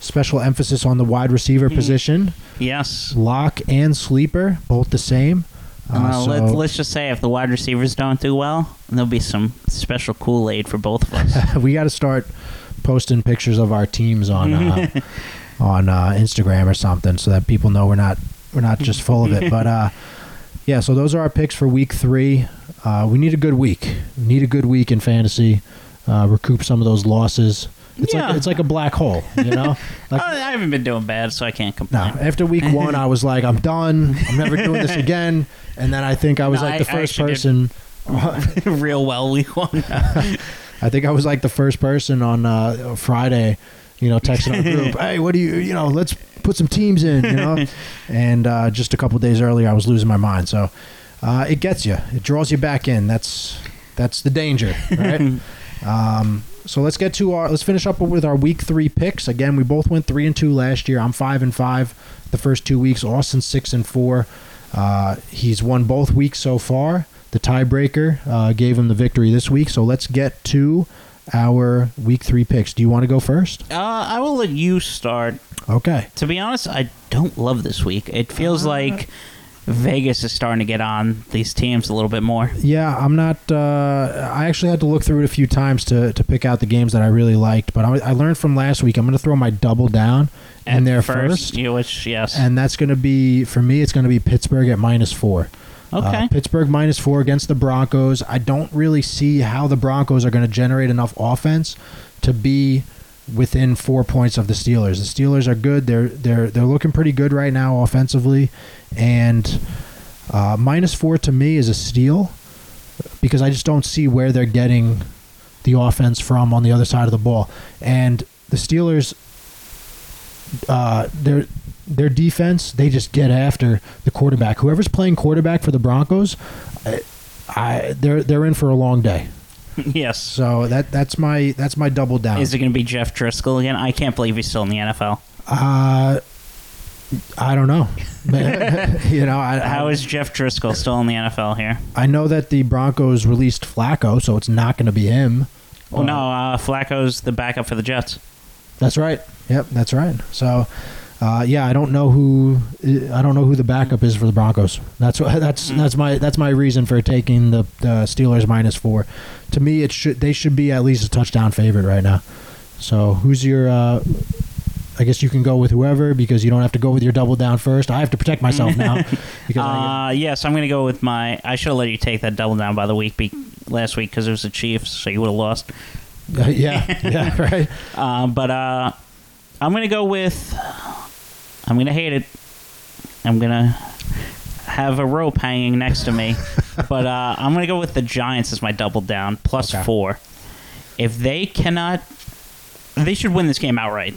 special emphasis on the wide receiver Mhm. position. yes. Lock and sleeper, both the same. Uh, Uh, so- let, let's just say if the wide receivers don't do well, there'll be some special Kool Aid for both of us. (laughs) we got to start posting pictures of our teams on uh, (laughs) on uh, Instagram or something, so that people know we're not we're not just full of it. But uh, (laughs) yeah, so those are our picks for week three. Uh, we need a good week. We need a good week in fantasy. Uh, recoup some of those losses. It's Yeah. like it's like a black hole, you know. (laughs) Like, I I haven't been doing bad, so I can't no, complain. after week (laughs) one, I was like, I'm done. I'm never doing this again. And then I think I was No, like the I- I first did. person. Real well week one. I think I was like the first person on uh, Friday, you know, texting our group, "Hey, what do you, you know, let's put some teams in," you know. (laughs) and uh, just a couple days earlier, I was losing my mind. So uh, it gets you, it draws you back in. That's that's the danger, right? (laughs) um, so let's get to our let's finish up with our week three picks. Again, we both went three and two last year. I'm five and five the first two weeks. Austin six and four. Uh, he's won both weeks so far. The tiebreaker uh, gave him the victory this week. So let's get to our week three picks. Do you want to go first? Uh, I will let you start. Okay. To be honest, I don't love this week. It feels like Vegas is starting to get on these teams a little bit more. Yeah, I'm not. Uh, I actually had to look through it a few times to, to pick out the games that I really liked. But I, I learned from last week. I'm going to throw my double down in there first, you- which yes, and that's going to be for me. It's going to be Pittsburgh at minus four. okay. Uh, Pittsburgh minus four against the Broncos. I don't really see how the Broncos are going to generate enough offense to be within four points of the Steelers. The Steelers are good. They're they're they're looking pretty good right now offensively, and uh, minus four to me is a steal because I just don't see where they're getting the offense from on the other side of the ball. And the Steelers, uh, their their defense, they just get after the quarterback. Whoever's playing quarterback for the Broncos, I, I they're they're in for a long day. (laughs) yes. So that that's my that's my double down. Is it going to be Jeff Driskel again? I can't believe he's still in the NFL. uh, I don't know. (laughs) you know, I, How I, is Jeff Driskel still in the NFL here? I know that the Broncos released Flacco, so it's not going to be him. Well, no, uh, Flacco's the backup for the Jets. That's right. Yep, that's right. So, uh, yeah, I don't know who I don't know who the backup is for the Broncos. That's what (laughs) that's that's my that's my reason for taking the, the Steelers minus four. To me, it should they should be at least a touchdown favorite right now. So, who's your? Uh, I guess you can go with whoever because you don't have to go with your double down first. I have to protect myself now (laughs) because Uh, yes, I'm going to go with my. I should have let you take that double down by the week be, last week because it was the Chiefs, so you would have lost. (laughs) yeah yeah right. Uh, but uh, I'm going to go with. I'm going to hate it. I'm going to have a rope hanging next to me. (laughs) but uh, I'm going to go with the Giants as my double down, plus Okay. four. If they cannot. They should win this game outright.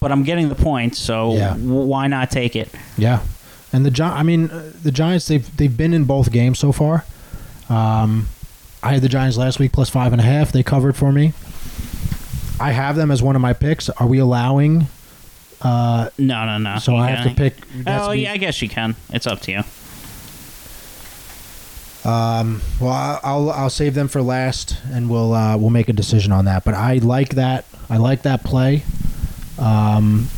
But I'm getting the point, so Yeah. w- why not take it? Yeah. And the Gi- I mean, uh, the Giants they've they've been in both games so far. Um, I had the Giants last week plus five and a half. They covered for me. I have them as one of my picks. Are we allowing? Uh, No, no, no. so You I have to pick. Oh, me. yeah, I guess you can. It's up to you. Um, well, I- I'll I'll save them for last, and we'll uh, we'll make a decision on that. But I like that. I like that play. Um,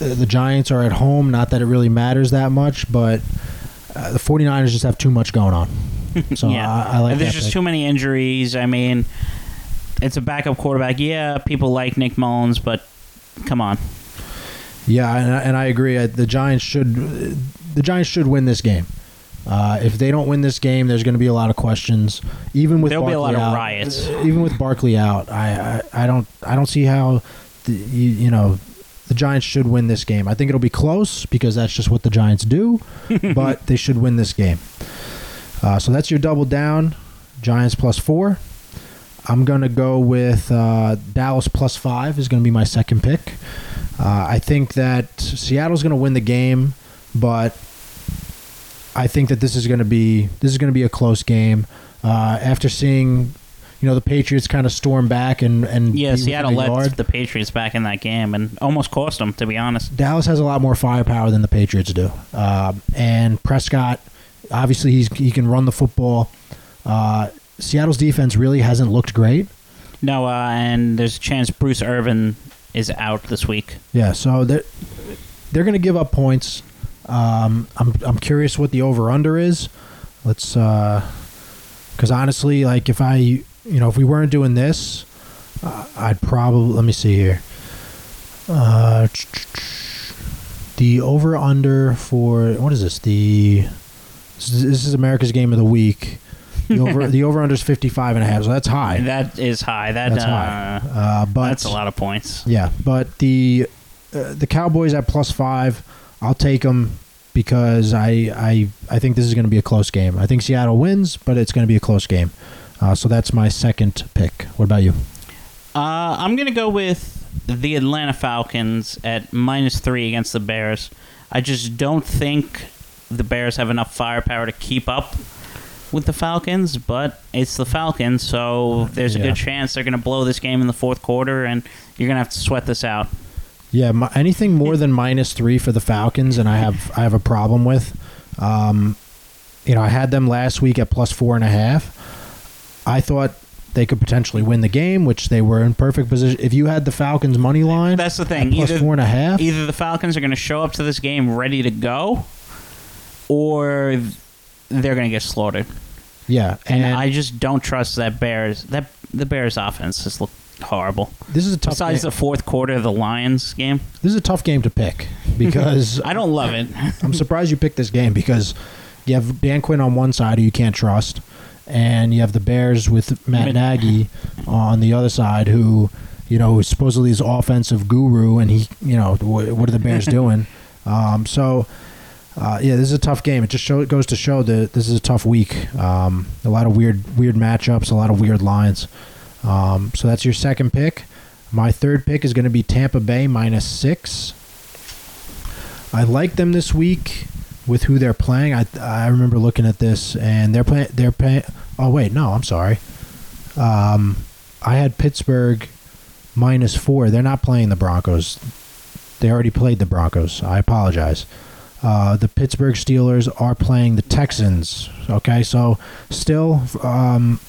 the, the Giants are at home. Not that it really matters that much, but uh, the 49ers just have too much going on. (laughs) So yeah. I, I like And there's that just pick. too many injuries. I mean, it's a backup quarterback. Yeah, people like Nick Mullens, but come on. Yeah, and, I- and I agree. Uh, The Giants should the Giants should win this game. Uh, if they don't win this game, there's going to be a lot of questions. Even with There'll be a Barkley lot of riots. Even with Barkley out, I, I I don't I don't see how the, you, you know the Giants should win this game. I think it'll be close because that's just what the Giants do, (laughs) but they should win this game. Uh, so that's your double down. Giants plus four. I'm gonna go with uh, Dallas plus five is gonna be my second pick. Uh, I think that Seattle's gonna win the game, but I think that this is gonna be this is gonna be a close game. Uh, after seeing, you know, the Patriots kind of storm back and and Yeah, Seattle let the Patriots back in that game and almost cost them, to be honest. Dallas has a lot more firepower than the Patriots do, um, and Prescott, obviously, he's he can run the football. Uh, Seattle's defense really hasn't looked great. No, uh, and there's a chance Bruce Irvin is out this week. Yeah, so they're they're going to give up points. Um, I'm I'm curious what the over under is. Let's because honestly, like if I you know if we weren't doing this, uh, I'd probably let me see here. Uh, the over under for what is this? The this is America's game of the week. The over the over under is 55 and a half, so that's high. That is high. That That's uh, high. Uh, but that's a lot of points. yeah, but the uh, the Cowboys at plus five, I'll take them because I I I think this is going to be a close game. I think Seattle wins, but it's going to be a close game. Uh, so that's my second pick. What about you? Uh, I'm gonna go with the Atlanta Falcons at minus three against the Bears. I just don't think the Bears have enough firepower to keep up with the Falcons, but it's the Falcons, so there's a Yeah. good chance they're gonna blow this game in the fourth quarter, and you're gonna have to sweat this out. Yeah, my, anything more than minus three for the Falcons, and I have I have a problem with. Um, you know, I had them last week at plus four and a half. I thought they could potentially win the game, which they were in perfect position. If you had the Falcons money line, That's the thing. plus Either four and a half. either the Falcons are gonna show up to this game ready to go, or they're gonna get slaughtered. Yeah, And, and I just don't trust that Bears. That the Bears offense just looked horrible. this is a tough. Besides game. the fourth quarter of the Lions game, this is a tough game to pick because (laughs) I don't love it. (laughs) I'm surprised you picked this game because you have Dan Quinn on one side who you can't trust, and you have the Bears with Matt Nagy on the other side who, you know, is supposedly his offensive guru, and he, you know, what, what are the Bears (laughs) doing? Um, so, uh, yeah, this is a tough game. It just show, it goes to show that this is a tough week. Um, a lot of weird weird matchups, a lot of weird lines. Um, so that's your second pick. My third pick is going to be Tampa Bay minus six. I like them this week with who they're playing. I I remember looking at this and they're playing. They're playing. Oh wait, no, I'm sorry. Um, I had Pittsburgh minus four. They're not playing the Broncos. They already played the Broncos. I apologize. Uh, the Pittsburgh Steelers are playing the Texans. Okay, so still, um,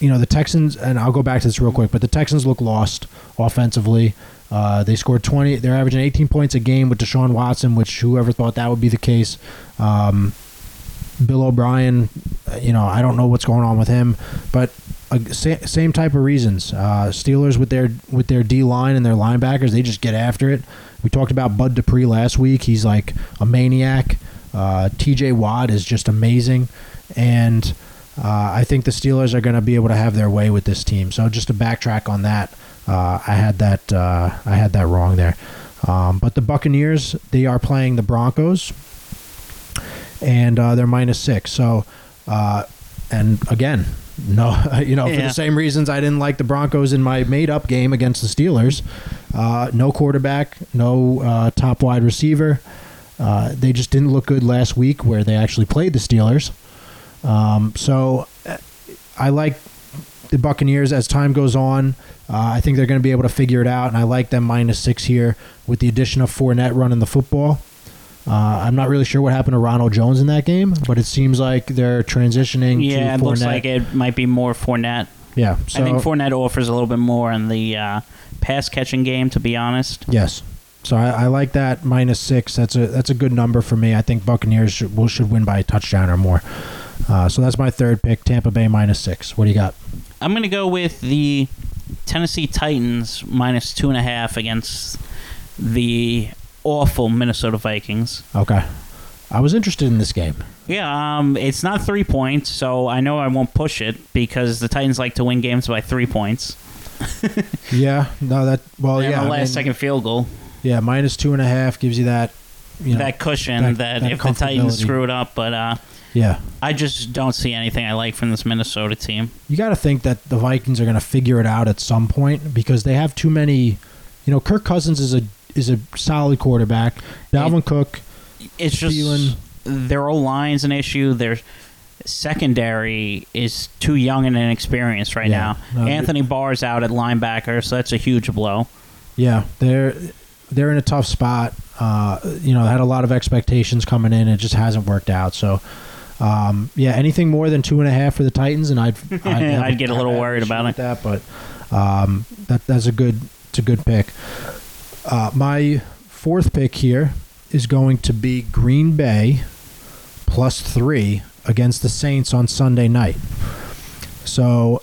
you know, the Texans, and I'll go back to this real quick, but the Texans look lost offensively. Uh, they scored 20. They're averaging 18 points a game with Deshaun Watson, which whoever thought that would be the case. Um, Bill O'Brien, uh, you know, I don't know what's going on with him, but uh, sa- same type of reasons. Uh, Steelers with their with their D line and their linebackers, they just get after it. We talked about Bud Dupree last week. He's like a maniac. Uh, T.J. Watt is just amazing, and uh, I think the Steelers are going to be able to have their way with this team. So just to backtrack on that, uh, I had that uh, I had that wrong there. Um, but the Buccaneers, they are playing the Broncos, and they're minus six. So, and again, no, (laughs) you know, for the same reasons I didn't like the Broncos in my made-up game against the Steelers. Uh, no quarterback, no uh, top wide receiver. Uh, they just didn't look good last week, where they actually played the Steelers. Um, so uh, I like the Buccaneers as time goes on. Uh, I think they're going to be able to figure it out, and I like them minus six here with the addition of Fournette running the football. Uh, I'm not really sure what happened to Ronald Jones in that game, but it seems like they're transitioning. Yeah, to it Fournette. looks like it might be more Fournette. Yeah, so, I think Fournette offers a little bit more in the uh, pass catching game, to be honest. Yes. So I, I like that minus six. That's a that's a good number for me. I think Buccaneers should will, should win by a touchdown or more. Uh, so that's my third pick. Tampa Bay minus six. What do you got? I'm going to go with the Tennessee Titans minus two and a half against the awful Minnesota Vikings. Okay. I was interested in this game. Yeah, um, it's not three points, so I know I won't push it because the Titans like to win games by three points. (laughs) Yeah. No. That. Well. and yeah. the I last mean, second field goal, Yeah. Minus two and a half gives you that. You know. that cushion that- that, that if the Titans screw it up, but uh, yeah. I just don't see anything I like from this Minnesota team. You got to think that the Vikings are going to figure it out at some point because they have too many. You know, Kirk Cousins is a is a solid quarterback. Dalvin Cook. It's just Thielen. their O line's an issue. Their secondary is too young and inexperienced right Yeah. now. No, Anthony Barr's out at linebacker, so that's a huge blow. Yeah, they're they're in a tough spot. Uh, you know, had a lot of expectations coming in. It just hasn't worked out. So, um, yeah, anything more than two and a half for the Titans, and I'd (laughs) I'd, I'd get a little (laughs) worried about it. That, but um, that that's a good it's a good pick. Uh, my fourth pick here is going to be Green Bay plus three against the Saints on Sunday night. So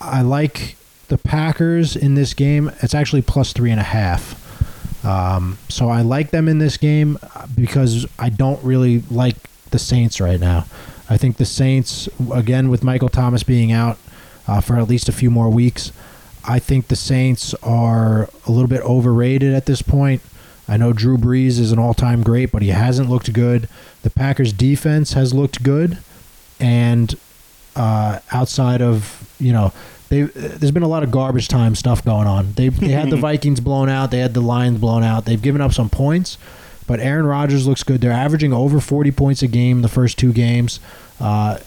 I like the Packers in this game. It's actually plus three and a half. Um, so I like them in this game because I don't really like the Saints right now. I think the Saints, again, with Michael Thomas being out uh, for at least a few more weeks, I think the Saints are a little bit overrated at this point. I know Drew Brees is an all time great, but he hasn't looked good. The Packers' defense has looked good. And uh, outside of, you know, they, there's been a lot of garbage time stuff going on. They, they had the (laughs) Vikings blown out, they had the Lions blown out. They've given up some points, but Aaron Rodgers looks good. They're averaging over 40 points a game the first two games. Uh,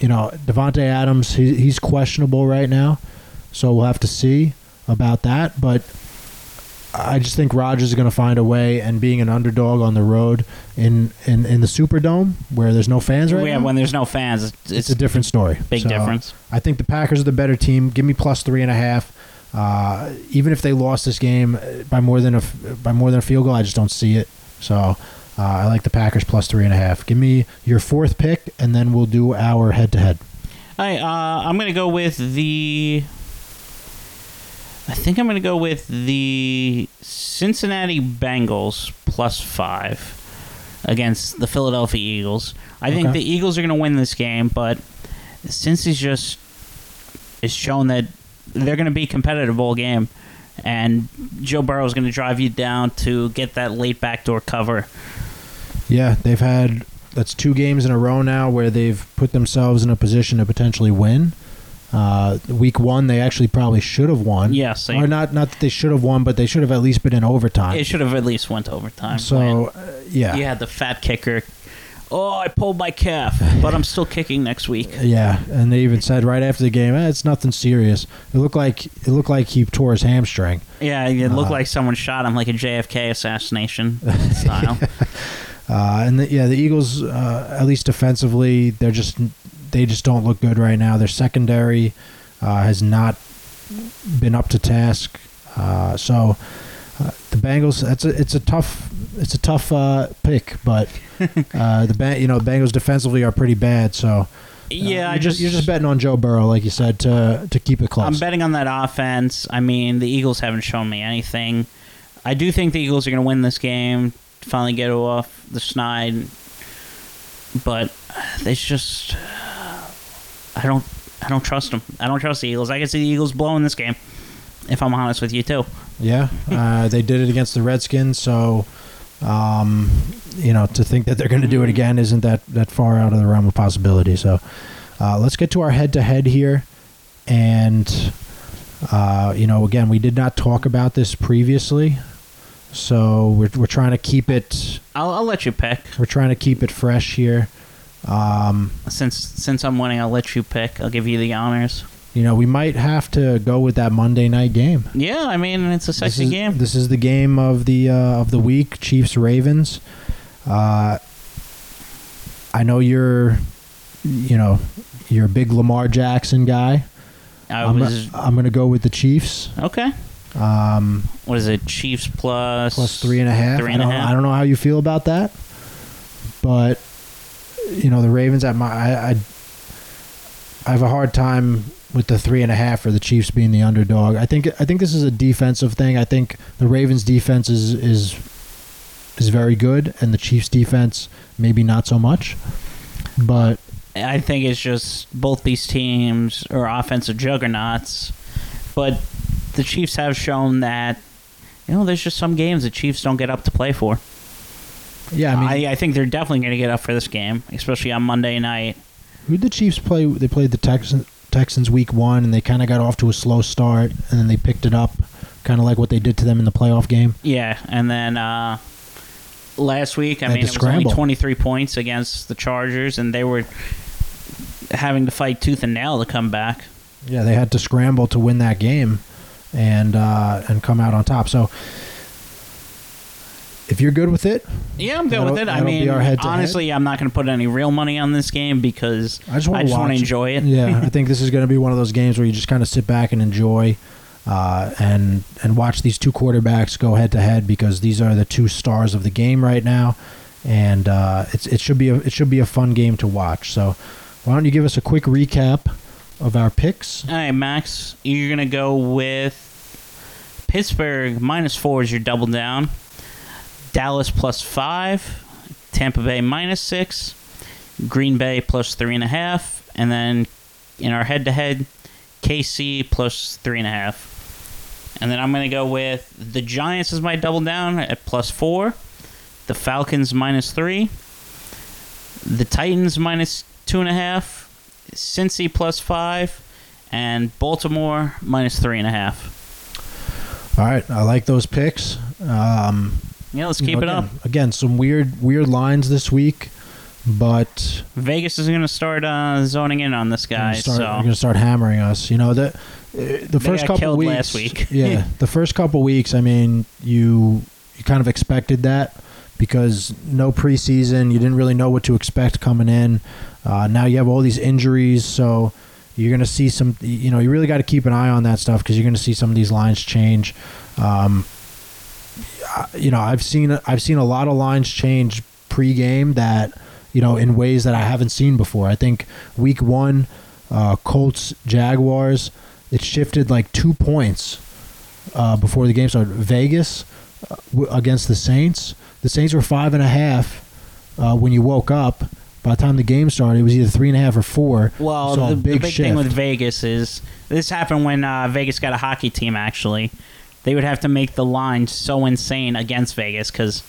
you know, Davante Adams, he, he's questionable right now, so we'll have to see about that. But I just think Rodgers is going to find a way, and being an underdog on the road in in, in the Superdome where there's no fans right yeah, now, when there's no fans, it's, it's, it's a different story. big So, difference. I think the Packers are the better team. Give me plus three and a half. Uh, even if they lost this game uh, by more than a by more than a field goal, I just don't see it. So uh, I like the Packers plus three and a half. Give me your fourth pick, and then we'll do our head to head. All right, uh, I'm gonna go with the. I think I'm gonna go with the Cincinnati Bengals plus five against the Philadelphia Eagles. I think the Eagles are gonna win this game, but Cincy's just is shown that they're gonna be competitive all game, and Joe Burrow is gonna drive you down to get that late backdoor cover. Yeah, they've had that's two games in a row now where they've put themselves in a position to potentially win. Uh, week one, they actually probably should have won. Yes, they- or not. Not that they should have won, but they should have at least been in overtime. It should have at least went to overtime. so, uh, yeah, You had the fat kicker. Oh, I pulled my calf, but I'm still kicking next week. (laughs) Yeah, and they even said right after the game, eh, "It's nothing serious." It looked like it looked like he tore his hamstring. Yeah, it looked Uh, like someone shot him like a JFK assassination (laughs) style. Uh, and the, yeah, the Eagles, uh, at least defensively, they're just they just don't look good right now. Their secondary uh, has not been up to task. Uh, so uh, the Bengals, that's a, it's a tough it's a tough uh, pick, but (laughs) uh, the ba- you know Bengals defensively are pretty bad. So uh, yeah, I you're just you're just betting on Joe Burrow, like you said, to to keep it close. I'm betting on that offense. I mean, the Eagles haven't shown me anything. I do think the Eagles are going to win this game. Finally get off the snide, but they just I don't I don't trust them. I don't trust the Eagles. I can see the Eagles blowing this game. If I'm honest with you too. Yeah, uh, they did it against the Redskins, so um, you know to think that they're going to do it again isn't that that far out of the realm of possibility. So uh, let's get to our head-to-head here, and uh, you know again we did not talk about this previously, So we're we're trying to keep it I'll, I'll let you pick. we're trying to keep it fresh here. Um, Since since I'm winning, I'll let you pick. I'll give you the honors. you know, we might have to go with that Monday night game. Yeah, I mean it's a This sexy is, game. This is the game of the uh, of the week, Chiefs Ravens. Uh, I know you're, you know, you're a big Lamar Jackson guy. I I'm, was I'm going to go with the Chiefs. okay. Um, What is it? Chiefs plus plus three and a half. Three and a don't, half. I don't know how you feel about that, but you know the Ravens. At my, I, I, I have a hard time with the three and a half for the Chiefs being the underdog. I think I think this is a defensive thing. I think the Ravens defense is is is very good, and the Chiefs defense maybe not so much. But I think it's just both these teams are offensive juggernauts, but the Chiefs have shown that you know there's just some games the Chiefs don't get up to play for. Yeah, I mean, I, I think they're definitely going to get up for this game, especially on Monday night. who did the Chiefs play? They played the Texans Texans week one, and they kind of got off to a slow start, and then they picked it up, kind of like what they did to them in the playoff game. Yeah, and then uh, last week, I mean, it was only 23 points against the Chargers, and they were having to fight tooth and nail to come back. Yeah, they had to scramble to win that game, and uh, and come out on top. So, if you're good with it, Yeah, I'm good with it. I mean, honestly, I'm not going to put any real money on this game because I just want to enjoy it. Yeah, I (laughs) think this is going to be one of those games where you just kind of sit back and enjoy, uh, and and watch these two quarterbacks go head to head because these are the two stars of the game right now, and uh, it's it should be a it should be a fun game to watch. So, why don't you give us a quick recap of our picks? All right, Max, you're going to go with Pittsburgh minus four is your double down, Dallas plus five, Tampa Bay minus six, Green Bay plus three and a half, and then in our head to head, KC plus three and a half. And then I'm going to go with the Giants as my double down at plus four, the Falcons minus three, the Titans minus two and a half, Cincy plus five, and Baltimore minus three and a half. All right, I like those picks. Um, Yeah, let's you keep know, it up. again, Again, some weird weird lines this week, but Vegas is going to start uh, zoning in on this guy. gonna start, so we're gonna start hammering us. You know the uh, the first got couple killed weeks. last week. (laughs) yeah, (laughs) the first couple weeks. I mean, you you kind of expected that because no preseason. You didn't really know what to expect coming in. Uh, now you have all these injuries, so you're gonna see some. You know, you really got to keep an eye on that stuff because you're gonna see some of these lines change. Um, you know, I've seen I've seen a lot of lines change pregame that you know in ways that I haven't seen before. I think week one, uh, Colts Jaguars, it shifted like two points uh, before the game started. Vegas uh, w- against the Saints, the Saints were five and a half uh, when you woke up. By the time the game started, it was either three and a half or four. well, So the, the big big thing with. Vegas is this happened when uh, Vegas got a hockey team. Actually, they would have to make the line so insane against Vegas because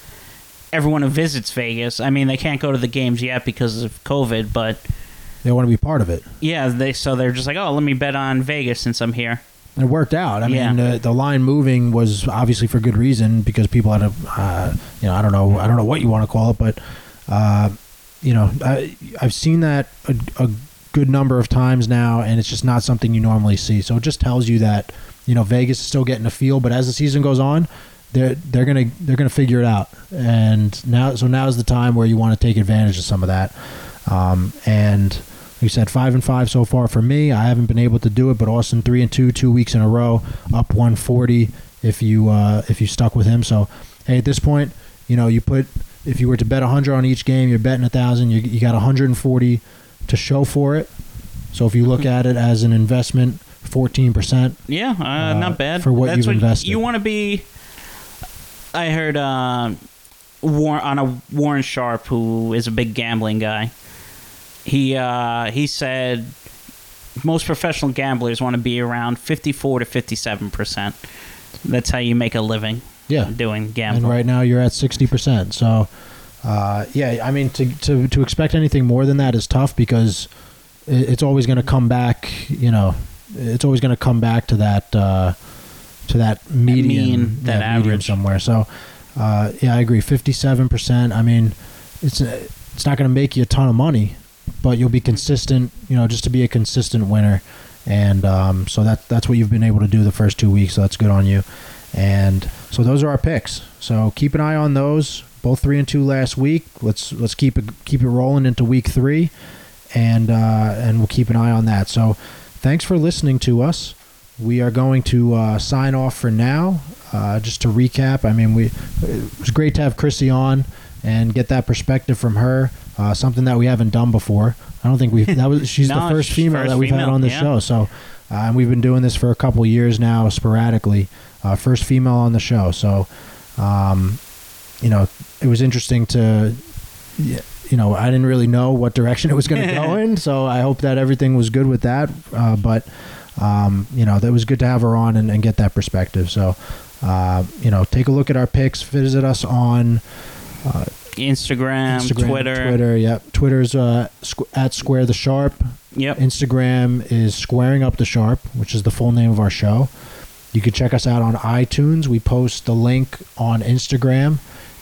everyone who visits Vegas, I mean, they can't go to the games yet because of COVID, but They want to be part of it. yeah, they so they're just like, oh, let me bet on Vegas since I'm here. And it worked out. I Yeah. mean, uh, the line moving was obviously for good reason because people had a, uh, you know, I don't know, I don't know what you want to call it, but, uh, you know, I, I've seen that a, a good number of times now, and it's just not something you normally see. So it just tells you that, you know, Vegas is still getting a feel, but as the season goes on, they're they're gonna they're gonna figure it out. And now, so now is the time where you want to take advantage of some of that. Um, and like you said, five and five so far for me. I haven't been able to do it, but Austin three and two, two weeks in a row, up 140. If you uh, if you stuck with him, so hey, at this point, you know you put if you were to bet 100 on each game, you're betting a thousand. You, you got 140 to show for it. So if you look at it as an investment, 14 percent. Yeah, uh, Uh, not bad for what That's you've invested. You want to be. I heard uh, War- on a Warren Sharp, who is a big gambling guy. He uh, he said most professional gamblers want to be around fifty-four to fifty-seven percent. That's how you make a living Yeah, doing gambling. and right now you're at 60 percent. So uh, yeah, I mean to, to to expect anything more than that is tough because it's always going to come back. You know, it's always going to come back to that. Uh, to that median, mean, that average. somewhere. So, uh, yeah, I agree. Fifty-seven percent. I mean, it's it's not going to make you a ton of money, but you'll be consistent. You know, just to be a consistent winner, and um, so that that's what you've been able to do the first two weeks. So that's good on you. And so those are our picks. So keep an eye on those. Both three and two last week. Let's let's keep it keep it rolling into week three, and uh, and we'll keep an eye on that. So thanks for listening to us. We are going to uh, sign off for now. Uh, just to recap, I mean, we it was great to have Chrissy on and get that perspective from her. Uh, something that we haven't done before. I don't think we that was (laughs) she's No, the first female first that we've had on the yeah. show. So, uh, and we've been doing this for a couple years now, sporadically. Uh, first female on the show. So, um, you know, it was interesting to, y- you know, I didn't really know what direction it was going (laughs) to go in. So I hope that everything was good with that. Uh, but, um, you know, that was good to have her on and, and get that perspective. So, uh, you know, take a look at our picks. Visit us on uh, Instagram, Instagram, Twitter. Twitter. Yep, Twitter's uh, squ- at Square the Sharp. Yep. Instagram is Squaring Up the Sharp, which is the full name of our show. You can check us out on iTunes. We post the link on Instagram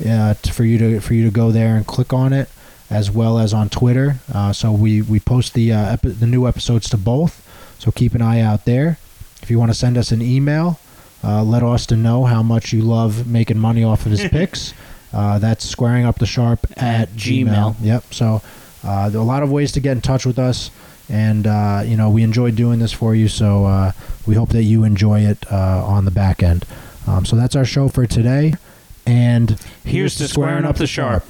uh, for you to for you to go there and click on it, as well as on Twitter. Uh, so we we post the uh, epi- the new episodes to both. So keep an eye out there. If you want to send us an email, uh, let Austin know how much you love making money off of his (laughs) picks. Uh, that's squaring up the sharp at, Gmail. Gmail. Yep. So uh, there are a lot of ways to get in touch with us, and uh, you know we enjoy doing this for you. So uh, we hope that you enjoy it uh, on the back end. Um, so that's our show for today, and Here's to squaring up the sharp.